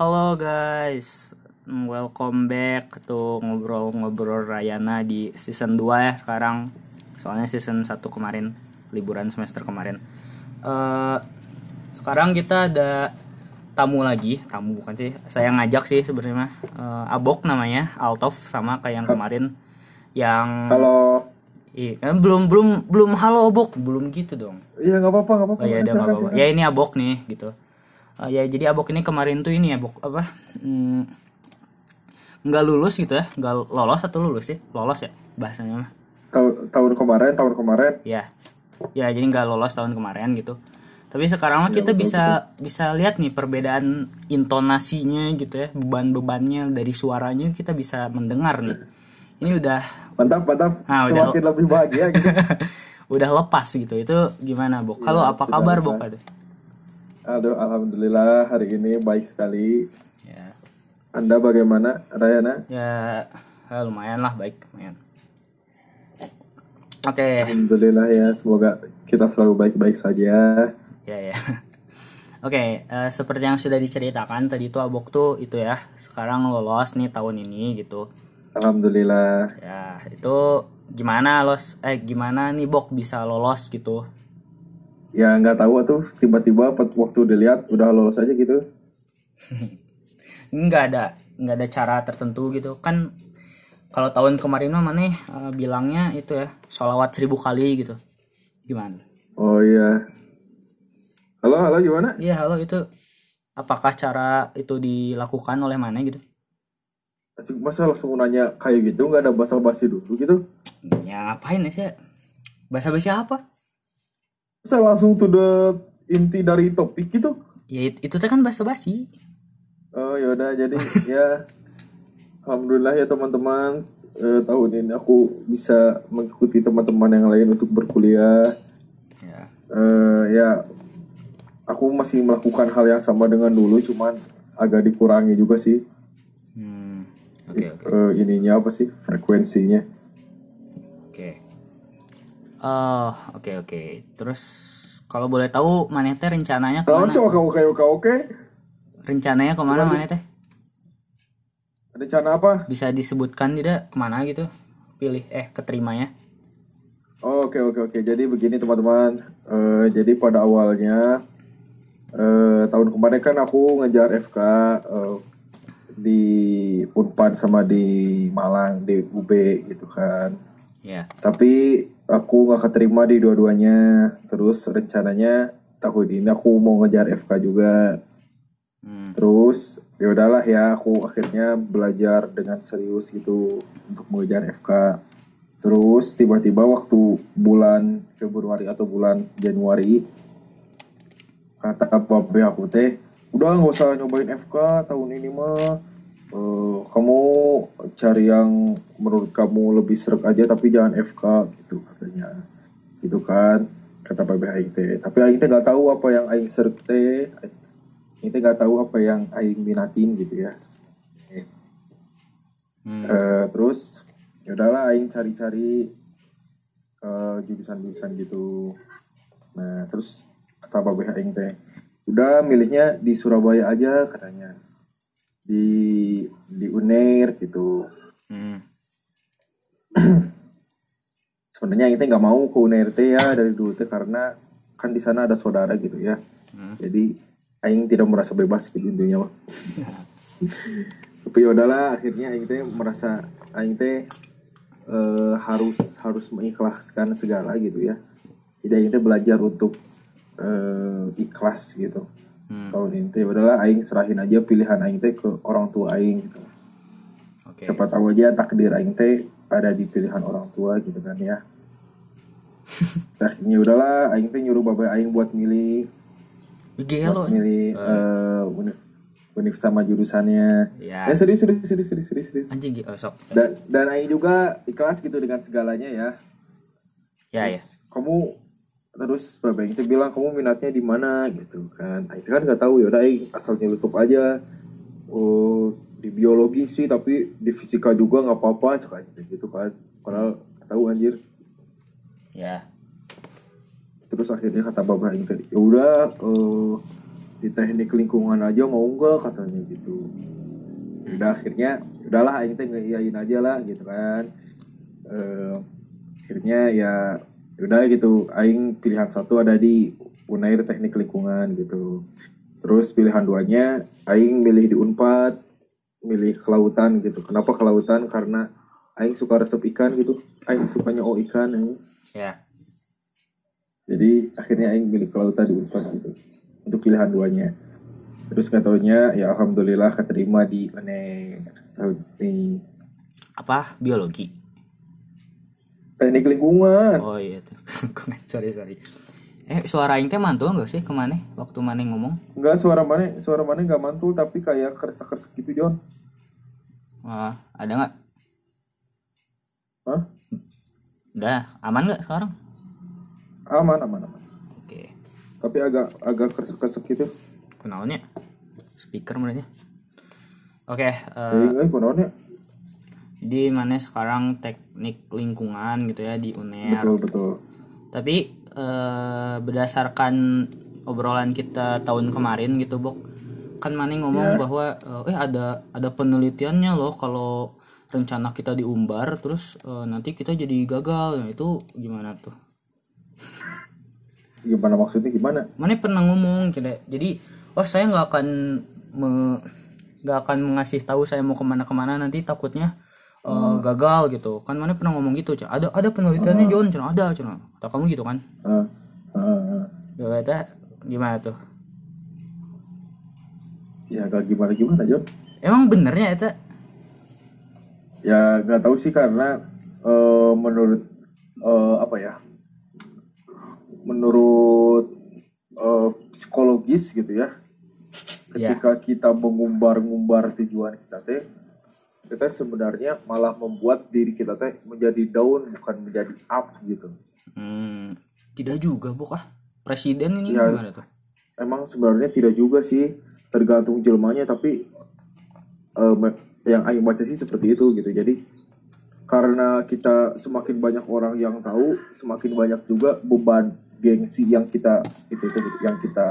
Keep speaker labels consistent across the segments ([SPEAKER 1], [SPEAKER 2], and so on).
[SPEAKER 1] Halo guys, welcome back to ngobrol-ngobrol Rayana di season 2 ya sekarang. Soalnya season 1 kemarin liburan semester kemarin. Eh sekarang kita ada tamu lagi, tamu bukan sih. Saya ngajak sih sebenarnya Eh, Abok namanya, Altov sama kayak yang kemarin yang
[SPEAKER 2] Halo.
[SPEAKER 1] Iya, kan belum belum belum halo Abok, belum gitu dong.
[SPEAKER 2] Iya nggak apa-apa nggak apa-apa.
[SPEAKER 1] Oh iya, apa-apa.
[SPEAKER 2] silakan.
[SPEAKER 1] Ya ini abok nih gitu. Eh, ya jadi abok ini kemarin tuh ini abok apa? Hmm, nggak lulus gitu ya? Nggak lolos atau lulus sih? Lolos ya bahasanya mah.
[SPEAKER 2] Tahu- tahun kemarin tahun kemarin.
[SPEAKER 1] Ya, ya jadi nggak lolos tahun kemarin gitu. Tapi sekarang mah kita bisa bisa lihat nih perbedaan intonasinya gitu ya, beban-bebannya dari suaranya kita bisa mendengar nih. Ini udah
[SPEAKER 2] Mantap mantap.
[SPEAKER 1] Ah, udah.
[SPEAKER 2] Semakin lebih bahagia gitu.
[SPEAKER 1] udah lepas gitu. Itu gimana, Bok? Halo, apa
[SPEAKER 2] sudah
[SPEAKER 1] kabar. Bok? Aduh.
[SPEAKER 2] Aduh alhamdulillah hari ini baik sekali.
[SPEAKER 1] Ya.
[SPEAKER 2] Anda bagaimana Rayana?
[SPEAKER 1] ya ya lumayan lah baik lumayan oke
[SPEAKER 2] Alhamdulillah ya semoga kita selalu baik-baik saja.
[SPEAKER 1] ya ya oke eh, seperti yang sudah diceritakan tadi itu abok tuh itu ya sekarang lolos nih tahun ini gitu
[SPEAKER 2] Alhamdulillah.
[SPEAKER 1] ya itu gimana los eh gimana nih bok bisa lolos gitu
[SPEAKER 2] Ya nggak tahu tuh tiba-tiba waktu dilihat udah lolos aja gitu.
[SPEAKER 1] nggak ada nggak ada cara tertentu gitu kan kalau tahun kemarin mah mana eh, bilangnya itu ya sholawat seribu kali gitu gimana
[SPEAKER 2] Oh iya. Halo halo gimana?
[SPEAKER 1] Iya halo itu apakah cara itu dilakukan oleh mana gitu?
[SPEAKER 2] Masa langsung nanya kayak gitu nggak ada basa-basi dulu gitu?
[SPEAKER 1] Ya ngapain sih? Bahasa basi apa?
[SPEAKER 2] Masa langsung to the inti dari topik gitu?
[SPEAKER 1] Ya itu, itu teh kan bahasa basi.
[SPEAKER 2] Oh yaudah jadi ya alhamdulillah ya teman-teman Eh, tahun ini aku bisa mengikuti teman-teman yang lain untuk berkuliah.
[SPEAKER 1] Ya.
[SPEAKER 2] Eh, ya aku masih melakukan hal yang sama dengan dulu, cuman agak dikurangi juga sih
[SPEAKER 1] Hmm. Oke oke
[SPEAKER 2] eh, ininya apa sih frekuensinya.
[SPEAKER 1] Oke. Oh oke oke. Terus kalau boleh tahu mana teh rencananya
[SPEAKER 2] ke
[SPEAKER 1] mana?
[SPEAKER 2] sih oke oke oke oke.
[SPEAKER 1] Rencananya ke mana mana teh?
[SPEAKER 2] Rencana apa?
[SPEAKER 1] Bisa disebutkan tidak ke mana gitu? Pilih eh keterimanya.
[SPEAKER 2] Oke oke oke. Jadi begini teman-teman. Eh, jadi pada awalnya eh, tahun kemarin kan aku ngejar FK eh, di Unpad sama di Malang di UB gitu kan.
[SPEAKER 1] Ya.
[SPEAKER 2] Tapi aku nggak keterima di dua-duanya. Terus rencananya tahun ini aku mau ngejar FK juga.
[SPEAKER 1] Hmm.
[SPEAKER 2] Terus ya udahlah ya aku akhirnya belajar dengan serius gitu untuk mengejar FK. Terus tiba-tiba waktu bulan Februari atau bulan Januari kata bapak aku teh udah nggak usah nyobain FK tahun ini mah Eh, kamu cari yang menurut kamu lebih serak aja tapi jangan FK gitu katanya gitu kan kata bapak Aing teh tapi Aing teh nggak tahu apa yang Aing serak teh Aing teh nggak tahu apa yang Aing minatin gitu ya
[SPEAKER 1] Hmm.
[SPEAKER 2] Eh, terus ya udahlah aing cari-cari eh, jurusan-jurusan gitu. Nah, terus kata babeh aing teh, udah milihnya di Surabaya aja katanya. Di di Unair gitu.
[SPEAKER 1] Hmm.
[SPEAKER 2] Sebenarnya teh nggak mau ke Unair teh ya dari dulu teh karena kan di sana ada saudara gitu ya.
[SPEAKER 1] Hmm.
[SPEAKER 2] Jadi aing tidak merasa bebas gitu intinya mah. Tapi ya udahlah akhirnya aing teh merasa aing teh eh, harus harus mengikhlaskan segala gitu ya. Jadi aing teh belajar untuk eh, ikhlas gitu.
[SPEAKER 1] Hmm.
[SPEAKER 2] Tahun ini teh ya udahlah aing serahin aja pilihan aing teh ke orang tua aing gitu.
[SPEAKER 1] Oke.
[SPEAKER 2] Siapa tahu aja takdir aing teh ada di pilihan orang tua gitu kan ya. Akhirnya udahlah aing teh nyuruh bapak aing buat milih
[SPEAKER 1] Gelo.
[SPEAKER 2] buat milih eh, univ, univ sama jurusannya.
[SPEAKER 1] Ya.
[SPEAKER 2] Ya serius serius serius serius serius. serius.
[SPEAKER 1] Anjing oh, sok.
[SPEAKER 2] Dan dan Aing juga ikhlas gitu dengan segalanya ya.
[SPEAKER 1] Ya ya.
[SPEAKER 2] Terus Kamu terus Bapak teh bilang kamu minatnya di mana gitu kan. Aing teh kan nggak tahu ya udah Aing asal nyelutup aja. Oh di biologi sih tapi di fisika juga nggak apa-apa suka gitu kan. Padahal nggak tahu anjir.
[SPEAKER 1] Ya.
[SPEAKER 2] Terus akhirnya kata Bapak Aing teh ya udah eh, di teknik lingkungan aja mau enggak katanya gitu udah akhirnya udahlah aing teh ngeiyain aja lah gitu kan Eh, akhirnya ya udah gitu aing pilihan satu ada di Unair teknik lingkungan gitu. Terus pilihan duanya aing milih di Unpad milih kelautan gitu. Kenapa kelautan karena aing suka resep ikan gitu. Aing sukanya oh ikan aing.
[SPEAKER 1] ya.
[SPEAKER 2] Jadi akhirnya aing milih kelautan di Unpad gitu untuk pilihan duanya. Terus nggak taunya ya alhamdulillah keterima di Unair tahun ini
[SPEAKER 1] apa? Biologi
[SPEAKER 2] teknik lingkungan.
[SPEAKER 1] Oh iya tuh. Sorry sorry. Eh suara teh mantul nggak sih ke mana? Waktu mana ngomong?
[SPEAKER 2] Enggak suara mana suara mana nggak mantul tapi kayak keresek keresek gitu John
[SPEAKER 1] Wah, ada nggak?
[SPEAKER 2] Hah?
[SPEAKER 1] udah aman nggak sekarang?
[SPEAKER 2] Aman aman aman.
[SPEAKER 1] Oke.
[SPEAKER 2] Tapi agak agak keresek keresek gitu.
[SPEAKER 1] Kenaonnya? Speaker mereka. Oke eh,
[SPEAKER 2] kunaonnya?
[SPEAKER 1] Jadi mana sekarang teknik lingkungan gitu ya di UNER
[SPEAKER 2] betul betul.
[SPEAKER 1] Tapi eh, berdasarkan obrolan kita tahun kemarin gitu Bok kan Mane ngomong bahwa eh, eh ada ada penelitiannya loh kalau rencana kita diumbar terus eh, nanti kita jadi gagal. Nah, itu gimana tuh?
[SPEAKER 2] Gimana maksudnya? Gimana?
[SPEAKER 1] Mane pernah ngomong gitu jadi oh saya nggak akan me- nggak akan mengasih tahu saya mau ke mana-kemana nanti takutnya eh, gagal gitu. Kan Mane pernah ngomong gitu Cen. ada ada penelitiannya John Cen. ada Cen. kata kamu gitu kan.
[SPEAKER 2] Ah, ah, ah.
[SPEAKER 1] ya kata gimana tuh?
[SPEAKER 2] Ya gak gimana gimana John?
[SPEAKER 1] Emang benernya itu
[SPEAKER 2] ya nggak tahu sih karena eh, menurut eh, apa ya? Menurut eh, psikologis gitu ya. Ketika kita mengumbar-ngumbar tujuan kita teh kita sebenarnya malah membuat diri kita teh menjadi down bukan menjadi up gitu
[SPEAKER 1] Hmm, tidak juga, ah. Presiden ini
[SPEAKER 2] Ya.
[SPEAKER 1] gimana tuh?
[SPEAKER 2] emang sebenarnya tidak juga sih tergantung jelmanya tapi me- yang Aing baca sih seperti itu gitu jadi karena kita semakin banyak orang yang tahu semakin banyak juga beban gengsi yang kita itu itu yang kita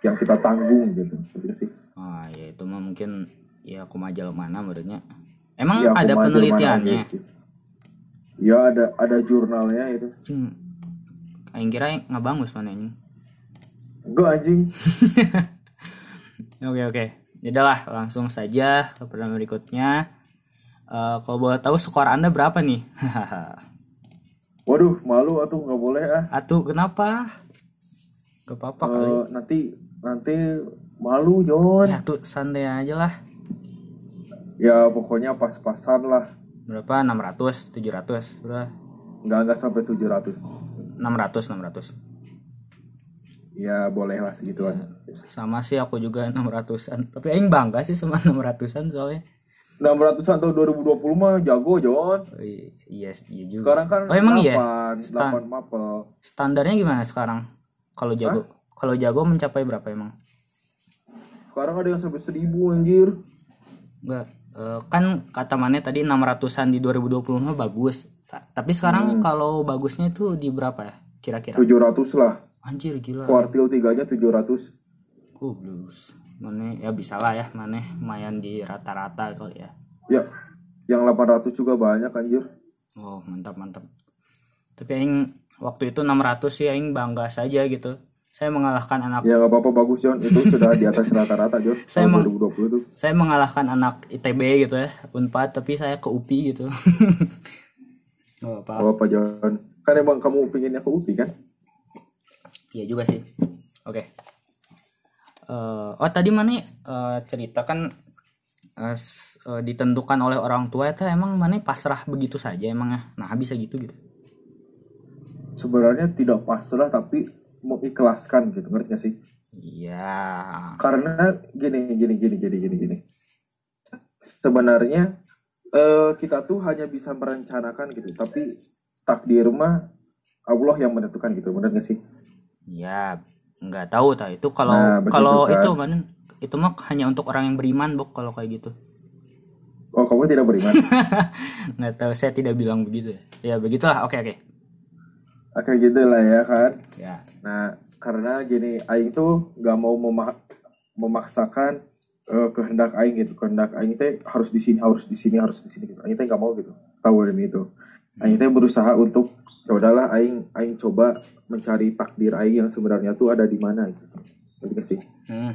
[SPEAKER 2] yang kita tanggung gitu gitu sih
[SPEAKER 1] Ah, ya itu mah mungkin ya kumajal mana menurutnya. Emang
[SPEAKER 2] Ya,
[SPEAKER 1] ada
[SPEAKER 2] aku
[SPEAKER 1] penelitiannya.
[SPEAKER 2] ya ada ada jurnalnya itu
[SPEAKER 1] Cing, aing kira nggak bagus mana ini.
[SPEAKER 2] enggak anjing
[SPEAKER 1] Oke oke. Yaudahlah langsung saja ke pertanyaan berikutnya. Eh, kalau boleh tahu skor anda berapa nih?
[SPEAKER 2] waduh malu atau nggak boleh ah
[SPEAKER 1] Atuh kenapa? Gak apa-apa kali.
[SPEAKER 2] Eh, nanti nanti malu John
[SPEAKER 1] Ya tuh santai aja lah.
[SPEAKER 2] Ya pokoknya pas-pasan lah
[SPEAKER 1] Berapa? 600, 700, berapa?
[SPEAKER 2] nggak nggak sampai 700
[SPEAKER 1] 600, 600.
[SPEAKER 2] ya boleh lah segituan
[SPEAKER 1] Sama sih aku juga 600-an. Tapi aing bangga sih sama 600-an soalnya.
[SPEAKER 2] 600 tahun 2020 mah jago John
[SPEAKER 1] Oh, iya, iya juga.
[SPEAKER 2] sekarang kan
[SPEAKER 1] oh emang iya?
[SPEAKER 2] 8,
[SPEAKER 1] Stan-
[SPEAKER 2] 8 mapel
[SPEAKER 1] Standarnya gimana sekarang? Kalau jago, kalau jago mencapai berapa emang?
[SPEAKER 2] sekarang ada yang sampai 1000 anjir
[SPEAKER 1] Enggak. Eh, kan kata mana tadi 600-an di 2020 mah bagus. Ta- Tapi sekarang kalau bagusnya itu di berapa ya? Kira-kira.
[SPEAKER 2] 700 lah
[SPEAKER 1] Anjir gila.
[SPEAKER 2] kuartil tiganya 700
[SPEAKER 1] Uh, blues. Mana ya bisa lah ya, mana lumayan di rata-rata kali ya.
[SPEAKER 2] ya yang 800 juga banyak anjir
[SPEAKER 1] Oh, mantap mantap. Tapi aing waktu itu 600 sih aing bangga saja gitu. Saya mengalahkan anak
[SPEAKER 2] ya nggak apa-apa bagus John itu sudah di atas rata-rata John
[SPEAKER 1] Saya
[SPEAKER 2] tahun
[SPEAKER 1] mau-
[SPEAKER 2] 2020 itu
[SPEAKER 1] saya mengalahkan anak ITB gitu ya, Unpad tapi saya ke UPI gitu. Gak apa.
[SPEAKER 2] Gak apa-apa John kan emang kamu pinginnya ke UPI kan
[SPEAKER 1] Iya juga sih. Oke. Eh, oh tadi mana eh, cerita kan eh, ditentukan oleh orang tua itu emang mana pasrah begitu saja emang ya. Nah bisa gitu gitu.
[SPEAKER 2] sebenarnya tidak pasrah tapi mengikhlaskan gitu ngerti gak sih
[SPEAKER 1] Iya.
[SPEAKER 2] karena gini gini gini gini gini gini sebenarnya eh, kita tuh hanya bisa merencanakan gitu tapi takdir mah Allah yang menentukan gitu benar gak sih
[SPEAKER 1] Ya nggak tahu tak itu kalau
[SPEAKER 2] Nah,
[SPEAKER 1] kalau
[SPEAKER 2] kan.
[SPEAKER 1] itu mana itu mah hanya untuk orang yang beriman bok kalau kayak gitu.
[SPEAKER 2] oh kamu tidak beriman
[SPEAKER 1] Nggak tahu saya tidak bilang begitu ya. Ya begitulah. Oke oke.
[SPEAKER 2] Oke gitu lah ya kan?
[SPEAKER 1] Ya.
[SPEAKER 2] nah karena gini aing tuh nggak mau mema- memaksakan eh, kehendak aing gitu. Kehendak aing teh harus di sini harus di sini harus di sini gitu. Aing teh nggak mau gitu tahu demi itu aing teh berusaha untuk ya udahlah aing aing coba mencari takdir aing yang sebenarnya tuh ada di mana gitu. Ngerti gak sih?
[SPEAKER 1] Hmm.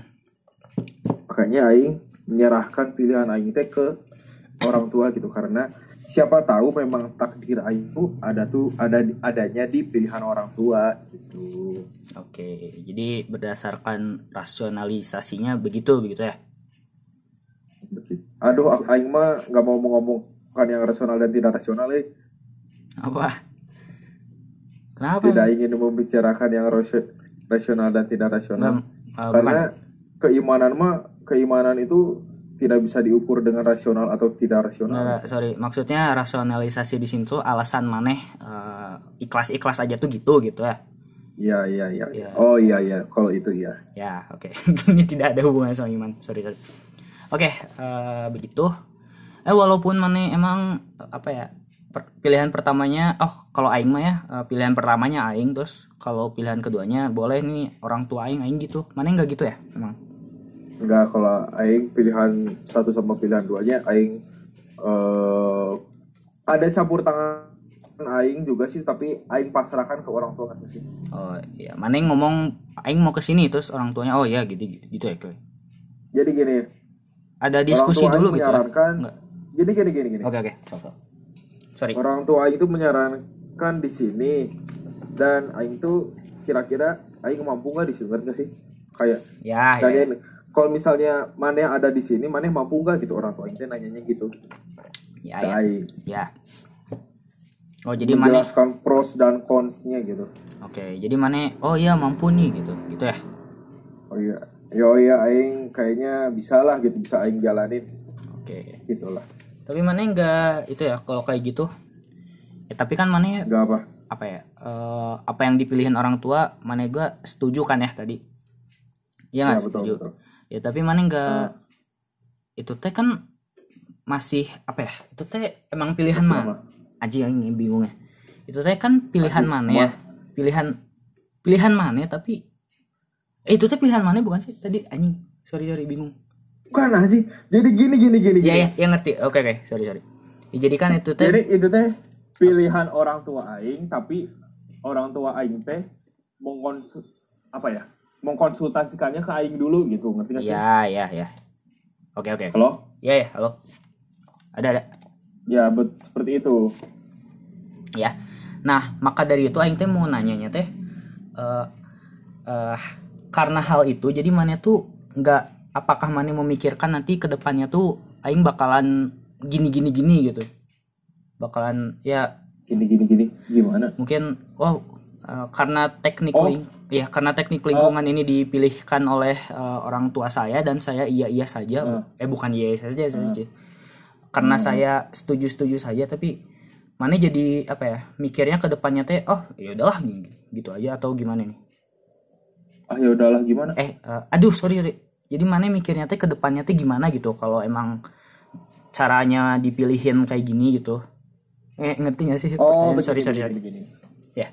[SPEAKER 2] makanya aing menyerahkan pilihan aing teh ke orang tua gitu. Karena siapa tahu memang takdir tuh ada tuh ada adanya di pilihan orang tua gitu
[SPEAKER 1] Oke, jadi berdasarkan rasionalisasinya begitu begitu ya.
[SPEAKER 2] Begitu. aduh aing mah nggak mau ngomong kan yang rasional dan tidak rasional eh.
[SPEAKER 1] Apa? Kenapa?
[SPEAKER 2] tidak ingin membicarakan yang rasio- rasional dan tidak rasional
[SPEAKER 1] eh,
[SPEAKER 2] karena
[SPEAKER 1] bukan.
[SPEAKER 2] keimanan mah keimanan itu tidak bisa diukur dengan rasional atau tidak rasional
[SPEAKER 1] Enggak, sorry, maksudnya rasionalisasi di sini tuh alasan maneh eh, ikhlas-ikhlas aja tuh gitu gitu ya.
[SPEAKER 2] iya iya iya
[SPEAKER 1] Iya.
[SPEAKER 2] oh iya iya kalau itu iya
[SPEAKER 1] Ya, oke. Ini tidak ada hubungan sama iman. Sorry, sorry. Oke, eh, begitu. Eh walaupun mana emang apa ya? per- pilihan pertamanya oh kalau aing mah ya eh, pilihan pertamanya aing terus kalau pilihan keduanya boleh nih orang tua aing aing gitu. Mana enggak gitu ya? Emang.
[SPEAKER 2] Enggak, kalau aing pilihan satu sama pilihan duanya aing eh ada campur tangan aing juga sih tapi aing pasrahkan ke orang tua kan sih.
[SPEAKER 1] Oh iya, mana yang ngomong aing mau ke sini terus orang tuanya oh ya gitu gitu, gitu ya. Kloy.
[SPEAKER 2] Jadi gini,
[SPEAKER 1] Ada diskusi
[SPEAKER 2] orang tua
[SPEAKER 1] dulu gitu. ya?
[SPEAKER 2] menyarankan
[SPEAKER 1] Enggak.
[SPEAKER 2] jadi gini gini gini.
[SPEAKER 1] Oke oke. So, so. Sorry.
[SPEAKER 2] Orang tua aing itu menyarankan di sini dan aing tuh kira-kira aing mampu nggak di sini nggak sih? Kayak
[SPEAKER 1] Ya, ya.
[SPEAKER 2] Kalau misalnya maneh ada di sini, maneh mampu nggak gitu orang tua teh nanyanya gitu.
[SPEAKER 1] Ya, ya. Ya. Oh, jadi mana
[SPEAKER 2] menjelaskan pros dan cons-nya gitu.
[SPEAKER 1] Oke, jadi mana oh iya mampu nih gitu. Gitu ya.
[SPEAKER 2] Oh iya, yo iya aing kayaknya bisa lah gitu bisa aing jalanin
[SPEAKER 1] Oke.
[SPEAKER 2] gitu lah.
[SPEAKER 1] Tapi mana enggak itu ya kalau kayak gitu. Ya tapi kan mana
[SPEAKER 2] Enggak apa?
[SPEAKER 1] apa ya? eh, apa yang dipilihin orang tua mana gua setuju kan ya tadi. Iya
[SPEAKER 2] Ya, betul,
[SPEAKER 1] setuju.
[SPEAKER 2] betul.
[SPEAKER 1] Ya tapi mana enggak itu teh kan masih apa ya? Itu teh emang pilihan mana? Aji yang bingung ya. Itu teh kan pilihan mana ya? Pilihan pilihan mana tapi eh, itu teh pilihan mana bukan sih tadi anjing. Sorry sorry bingung.
[SPEAKER 2] Bukan aja. Jadi gini gini gini. Gini.
[SPEAKER 1] ya, yang ngerti. Oke oke, sorry sorry. Ya, jadi kan itu teh
[SPEAKER 2] Jadi itu teh pilihan orang tua aing tapi orang tua aing teh mengkonsul apa ya? Mengkonsultasikannya ke aing dulu gitu, ngerti gak sih?
[SPEAKER 1] Ya ya ya. Oke oke.
[SPEAKER 2] Halo?
[SPEAKER 1] Ya ya, halo. Ada ada.
[SPEAKER 2] Ya, bet seperti itu.
[SPEAKER 1] Ya. Nah, maka dari itu aing teh mau nanyanya teh eh eh, karena hal itu jadi mana tuh nggak apakah mana memikirkan nanti ke depannya tuh aing bakalan gini gini gini gitu. Bakalan ya
[SPEAKER 2] Gini gini gini gimana?
[SPEAKER 1] mungkin oh eh, karena teknik
[SPEAKER 2] Oh.
[SPEAKER 1] Ya karena teknik lingkungan ini dipilihkan oleh eh, orang tua saya dan saya iya iya saja.
[SPEAKER 2] Hmm.
[SPEAKER 1] eh bukan iya iya saja saja. Karena saya setuju setuju saja tapi mana jadi apa ya mikirnya ke depannya teh oh ya udahlah gitu, aja atau gimana nih
[SPEAKER 2] Ah ya udahlah gimana?
[SPEAKER 1] eh eh, aduh sorry sorry. jadi mana mikirnya teh ke depannya teh gimana gitu kalau emang caranya dipilihin kayak gini gitu? Eh ngerti gak sih
[SPEAKER 2] Oh,
[SPEAKER 1] sorry
[SPEAKER 2] begini,
[SPEAKER 1] sorry sorry.
[SPEAKER 2] begini, begini.
[SPEAKER 1] ya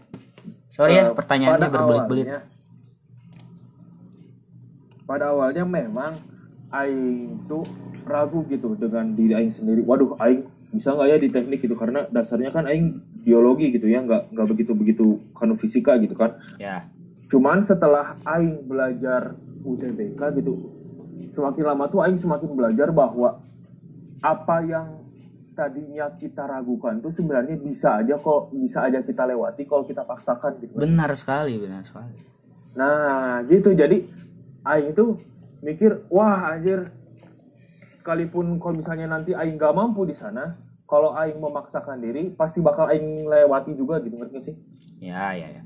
[SPEAKER 1] sorry ya
[SPEAKER 2] Eh,
[SPEAKER 1] pertanyaannya berbelit-belit.
[SPEAKER 2] pada awalnya memang aing tuh ragu gitu dengan diri aing sendiri. Waduh aing bisa nggak ya di teknik gitu? Karena dasarnya kan aing biologi gitu ya nggak nggak begitu begitu kanu fisika gitu kan.
[SPEAKER 1] Ya.
[SPEAKER 2] Cuman setelah aing belajar UTBK gitu semakin lama tuh aing semakin belajar bahwa apa yang tadinya kita ragukan tuh sebenarnya bisa aja kok bisa aja kita lewati kalau kita paksakan gitu
[SPEAKER 1] benar sekali benar sekali
[SPEAKER 2] Nah, gitu. Jadi aing itu mikir, wah anjir sekalipun kalau misalnya nanti aing gak mampu di sana, kalau aing memaksakan diri pasti bakal aing lewati juga gitu ngerti sih?
[SPEAKER 1] ya ya ya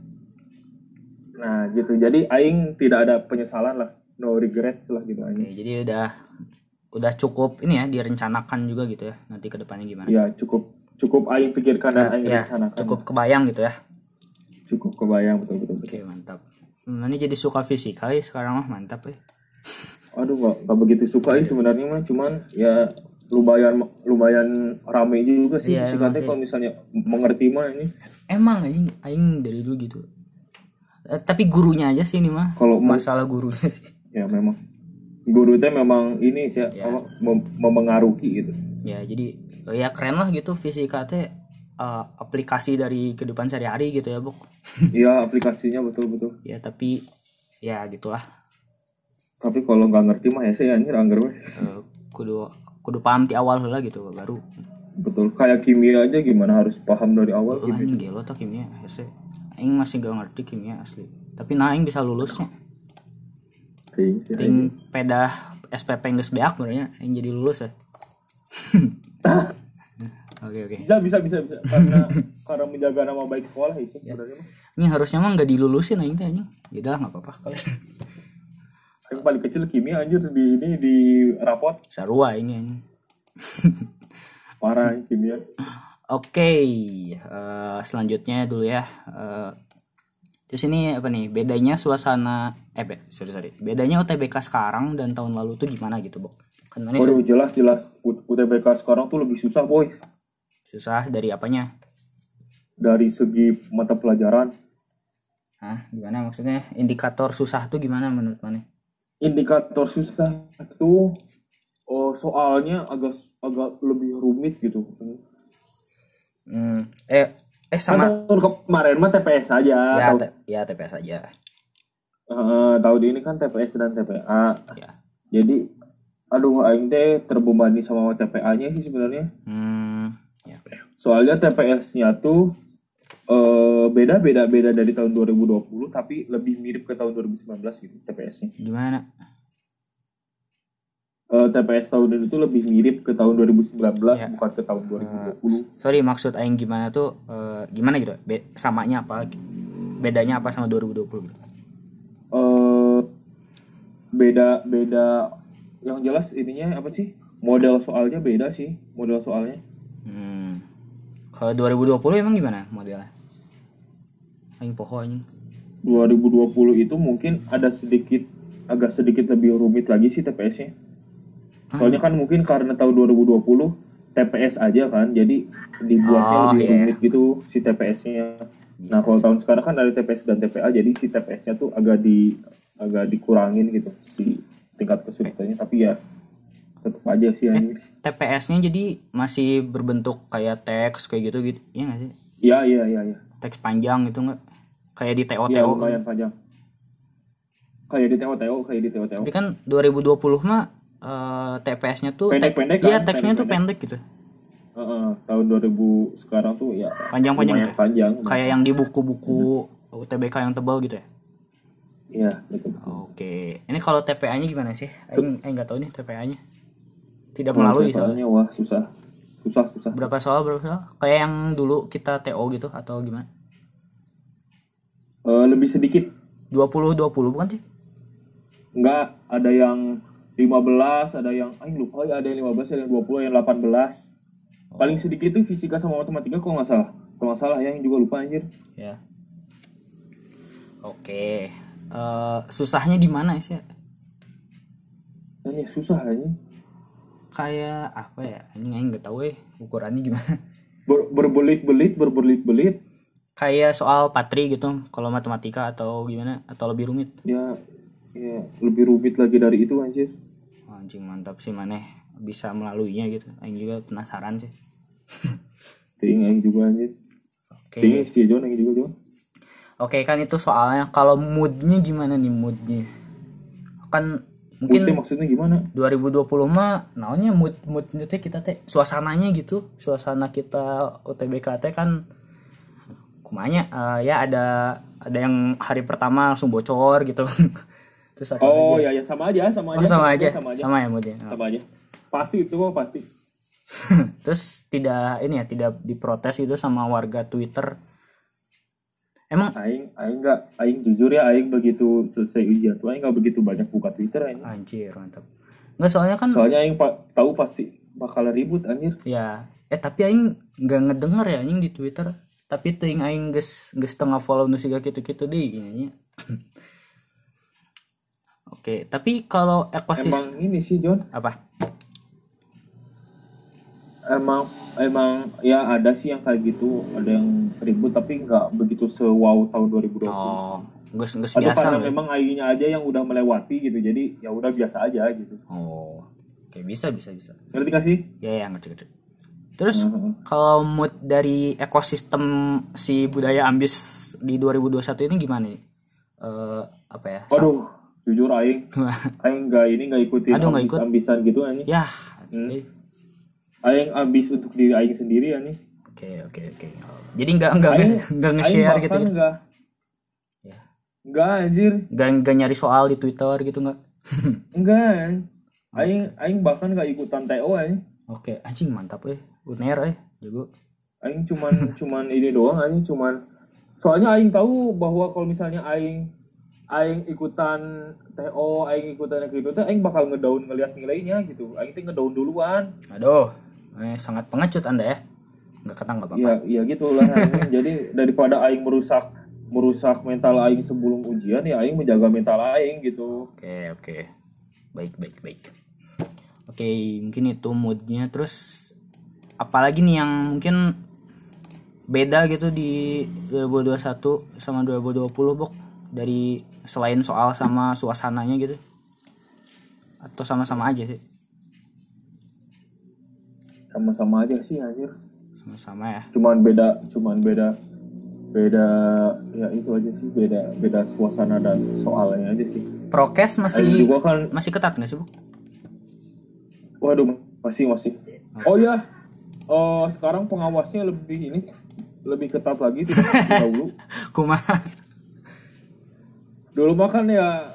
[SPEAKER 2] Nah, gitu. Jadi aing tidak ada penyesalan lah, no regrets lah gitu
[SPEAKER 1] Oke,
[SPEAKER 2] aing.
[SPEAKER 1] jadi udah udah cukup ini ya direncanakan juga gitu ya nanti ke depannya gimana
[SPEAKER 2] Ya, cukup cukup aing pikirkan dan aing
[SPEAKER 1] ya
[SPEAKER 2] rencanakan.
[SPEAKER 1] cukup kebayang gitu ya
[SPEAKER 2] cukup kebayang betul betul. betul.
[SPEAKER 1] oke mantap Hmm, ini jadi suka fisika ya sekarang mah mantap ya
[SPEAKER 2] Aduh, gak, gak begitu suka sih sebenarnya mah, cuman ya lumayan lumayan rame juga sih
[SPEAKER 1] Iya, emang
[SPEAKER 2] teh
[SPEAKER 1] sih.
[SPEAKER 2] kalau misalnya mengerti mah ini.
[SPEAKER 1] emang aing aing dari dulu gitu Eh, tapi gurunya aja sih ini mah
[SPEAKER 2] Kalau
[SPEAKER 1] masalah gurunya sih
[SPEAKER 2] ya memang guru teh memang ini sih
[SPEAKER 1] Ya.
[SPEAKER 2] apa, mem- memengaruhi gitu.
[SPEAKER 1] Ya jadi eh, ya keren lah gitu fisika teh eh, aplikasi dari kehidupan sehari-hari gitu ya bok.
[SPEAKER 2] Iya aplikasinya betul betul.
[SPEAKER 1] Ya tapi ya gitulah.
[SPEAKER 2] Tapi kalau nggak ngerti mah ya saya anjir anggar weh.
[SPEAKER 1] Eh, kudu kudu paham di awal lah gitu baru.
[SPEAKER 2] Betul kayak kimia aja gimana harus paham dari awal
[SPEAKER 1] oh, anjing gelo tuh kimia hese aing masih gak ngerti kimia asli. Tapi nah aing bisa lulusnya
[SPEAKER 2] Ting,
[SPEAKER 1] ting pedah SPP geus beak sebenarnya aing jadi lulus ya. Oke oke.
[SPEAKER 2] Bisa bisa bisa bisa. Karena karena menjaga nama baik sekolah ya sih sebenarnya
[SPEAKER 1] ini harusnya mah nggak dilulusin aing teh anjing. Ya udah nggak apa-apa kali
[SPEAKER 2] yang paling kecil kimia anjir di ini di rapot.
[SPEAKER 1] Sarua ini anjing.
[SPEAKER 2] Parah ini kimia
[SPEAKER 1] Oke, eh, selanjutnya dulu ya. Eh, terus ini apa nih? Bedanya suasana, eh be, sorry sorry. Bedanya UTBK sekarang dan tahun lalu tuh gimana gitu, Bok? Kan mana
[SPEAKER 2] Waduh jelas jelas U- UTBK sekarang tuh lebih susah boys
[SPEAKER 1] susah dari apanya?
[SPEAKER 2] dari segi mata pelajaran
[SPEAKER 1] Hah, gimana maksudnya? Indikator susah tuh gimana menurut mana?
[SPEAKER 2] indikator susah tuh oh, soalnya agak agak lebih rumit gitu
[SPEAKER 1] Hmm, eh eh
[SPEAKER 2] kan
[SPEAKER 1] sama
[SPEAKER 2] tahun kemarin mah TPS aja
[SPEAKER 1] ya te- ya TPS aja.
[SPEAKER 2] Eh, tahun ini kan TPS dan TPA
[SPEAKER 1] Ya.
[SPEAKER 2] jadi aduh aing teh terbebani sama TPA-nya sih sebenarnya
[SPEAKER 1] Hmm, ya.
[SPEAKER 2] soalnya TPS-nya tuh eh, beda beda beda dari tahun 2020 tapi lebih mirip ke tahun 2019 gitu TPS-nya
[SPEAKER 1] Gimana?
[SPEAKER 2] Eh, TPS tahun ini tuh lebih mirip ke tahun 2019
[SPEAKER 1] Ya.
[SPEAKER 2] bukan ke tahun 2020
[SPEAKER 1] Sorry maksud aing gimana tuh eh, gimana gitu? Be- samanya apa? Bedanya apa sama 2020 gitu?
[SPEAKER 2] Beda beda yang jelas ininya apa sih model soalnya beda sih model soalnya
[SPEAKER 1] Hmm. Kalau 2020 emang gimana modelnya? Aing poho anjing.
[SPEAKER 2] 2020 itu mungkin ada sedikit agak sedikit lebih rumit lagi sih TPS-nya soalnya kan mungkin karena tahun 2020 TPS aja kan jadi dibuatnya
[SPEAKER 1] Oh,
[SPEAKER 2] lebih
[SPEAKER 1] iya.
[SPEAKER 2] rumit gitu si TPS-nya nah kalau tahun sekarang kan ada TPS dan TPA jadi si TPS-nya tuh agak di agak dikurangin gitu si tingkat kesulitannya tapi ya tetap aja sih anjir.
[SPEAKER 1] TPS-nya jadi masih berbentuk kayak teks kayak gitu gitu. Iya nggak sih?
[SPEAKER 2] Iya iya iya iya.
[SPEAKER 1] Teks panjang gitu nggak? Kayak di TO
[SPEAKER 2] Iya
[SPEAKER 1] TO.
[SPEAKER 2] lumayan panjang. Kayak di TO-TO, kayak di TO-TO.
[SPEAKER 1] Tapi kan 2020 mah eh, TPS-nya tuh
[SPEAKER 2] Pendek-pendek
[SPEAKER 1] Iya,
[SPEAKER 2] kan,
[SPEAKER 1] teksnya tuh pendek gitu.
[SPEAKER 2] Heeh, tahun 2000 sekarang tuh ya
[SPEAKER 1] Panjang-panjang
[SPEAKER 2] lumayan
[SPEAKER 1] gitu.
[SPEAKER 2] panjang.
[SPEAKER 1] Kayak yang di buku-buku UTBK yang tebal gitu ya.
[SPEAKER 2] Iya, betul.
[SPEAKER 1] Oke. Ini kalau TPA-nya gimana sih? Aing aing nggak tahu nih TPA-nya. Tidak melalui soalnya.
[SPEAKER 2] TPA-nya wah susah. Susah, susah.
[SPEAKER 1] Berapa soal berapa soal? Kayak yang dulu kita TO gitu atau gimana?
[SPEAKER 2] Eh, lebih sedikit.
[SPEAKER 1] 20 20 bukan sih?
[SPEAKER 2] Enggak, ada yang 15, ada yang aing lupa ya, ada yang 15, ada yang 20, yang 18. Paling sedikit tuh fisika sama matematika kalau nggak salah. Kalau nggak salah ya, yang juga lupa anjir.
[SPEAKER 1] Ya. Oke. Eh, susahnya di mana sih?
[SPEAKER 2] Ya susah aja.
[SPEAKER 1] Kayak apa ya? Ini aing nggak tahu eh ukurannya gimana.
[SPEAKER 2] Ber, berbelit-belit, berbelit-belit.
[SPEAKER 1] Kayak soal patri gitu kalau matematika atau gimana atau lebih rumit.
[SPEAKER 2] Ya, ya lebih rumit lagi dari itu anjir.
[SPEAKER 1] Oh, anjing mantap sih maneh bisa melaluinya gitu. Aing juga penasaran sih.
[SPEAKER 2] Ting aing juga anjir.
[SPEAKER 1] Oke.
[SPEAKER 2] Ting si John aing juga John.
[SPEAKER 1] Oke kan itu soalnya kalau moodnya gimana nih moodnya? Kan
[SPEAKER 2] Mungkin
[SPEAKER 1] mungkin
[SPEAKER 2] maksudnya gimana?
[SPEAKER 1] 2020 mah naonnya mood mood teh kita teh suasananya gitu suasana kita UTBK teh kan kumanya eh, ya ada ada yang hari pertama langsung bocor gitu terus
[SPEAKER 2] Oh ya ya sama aja, sama
[SPEAKER 1] Oh,
[SPEAKER 2] aja.
[SPEAKER 1] sama aja
[SPEAKER 2] Sama aja.
[SPEAKER 1] sama ya moodnya Oh.
[SPEAKER 2] Sama aja. Pasti itu kok pasti.
[SPEAKER 1] terus tidak ini ya tidak diprotes itu sama warga Twitter emang
[SPEAKER 2] Aing aing enggak aing jujur ya aing begitu selesai ujian tuh aing enggak begitu banyak buka Twitter aing.
[SPEAKER 1] anjir mantap nggak soalnya kan
[SPEAKER 2] Soalnya aing pa- tahu pasti bakal ribut anjir.
[SPEAKER 1] ya eh tapi aing nggak ngedenger ya anjing di Twitter tapi ting aing geus geus tengah follow nu siga kitu-kitu deh gini Oke, tapi kalau
[SPEAKER 2] Emang
[SPEAKER 1] ekosistem
[SPEAKER 2] ini sih John,
[SPEAKER 1] apa?
[SPEAKER 2] Emang emang ya ada sih yang kayak gitu, ada yang ribut tapi nggak begitu sewow tahun 2020.
[SPEAKER 1] Oh, nggak nggak
[SPEAKER 2] atau
[SPEAKER 1] biasa
[SPEAKER 2] karena
[SPEAKER 1] ya.
[SPEAKER 2] memang aingnya aja yang udah melewati gitu jadi ya udah biasa aja gitu
[SPEAKER 1] oh oke bisa bisa bisa
[SPEAKER 2] ngerti gak sih
[SPEAKER 1] ya ya ngerti ngerti terus
[SPEAKER 2] Heeh.
[SPEAKER 1] kalau mood dari ekosistem si budaya ambis di 2021 ini gimana nih Eh, apa ya
[SPEAKER 2] Waduh, jujur aing, aing nggak ini nggak ikutin
[SPEAKER 1] Aduh,
[SPEAKER 2] ambis
[SPEAKER 1] ikut.
[SPEAKER 2] ambisan gitu anjing.
[SPEAKER 1] ya
[SPEAKER 2] Hmm. Aing ambis untuk diri aing sendiri anjing.
[SPEAKER 1] oke oke oke jadi nggak nggak
[SPEAKER 2] Aing
[SPEAKER 1] nggak nge-share gitu
[SPEAKER 2] bahkan
[SPEAKER 1] ya
[SPEAKER 2] nggak
[SPEAKER 1] Ya.
[SPEAKER 2] anjir,
[SPEAKER 1] nggak nggak nyari soal di twitter gitu nggak
[SPEAKER 2] enggak. Aing aing bahkan nggak ikutan TO anjing.
[SPEAKER 1] oke anjing mantap eh uner eh jago
[SPEAKER 2] Aing cuman cuman ini doang anjing cuman soalnya aing tahu bahwa kalau misalnya aing aing ikutan TO, aing ikutan gitu teh aing bakal ngedaun ngelihat nilainya gitu. Aing teh ngedaun duluan.
[SPEAKER 1] aduh eh, sangat pengecut anda ya. Nggak kata nggak apa-apa.
[SPEAKER 2] Iya, iya gitulah. Jadi daripada aing merusak merusak mental aing sebelum ujian ya aing menjaga mental aing gitu.
[SPEAKER 1] Oke oke. Baik baik baik. Oke mungkin itu moodnya. Terus apalagi nih yang mungkin beda gitu di 2021 sama 2020 bok? Dari selain soal sama suasananya gitu? Atau sama-sama aja sih
[SPEAKER 2] Sama-sama aja sih anjir.
[SPEAKER 1] sama-sama ya
[SPEAKER 2] Cuman beda, cuman beda beda ya itu aja sih beda beda suasana dan soalnya aja sih.
[SPEAKER 1] prokes masih
[SPEAKER 2] juga kan
[SPEAKER 1] masih ketat nggak sih bok
[SPEAKER 2] waduh masih masih. Oh ya. Oh, sekarang pengawasnya lebih ini lebih ketat lagi tidak dahulu.
[SPEAKER 1] kumaha
[SPEAKER 2] Dulu mah kan ya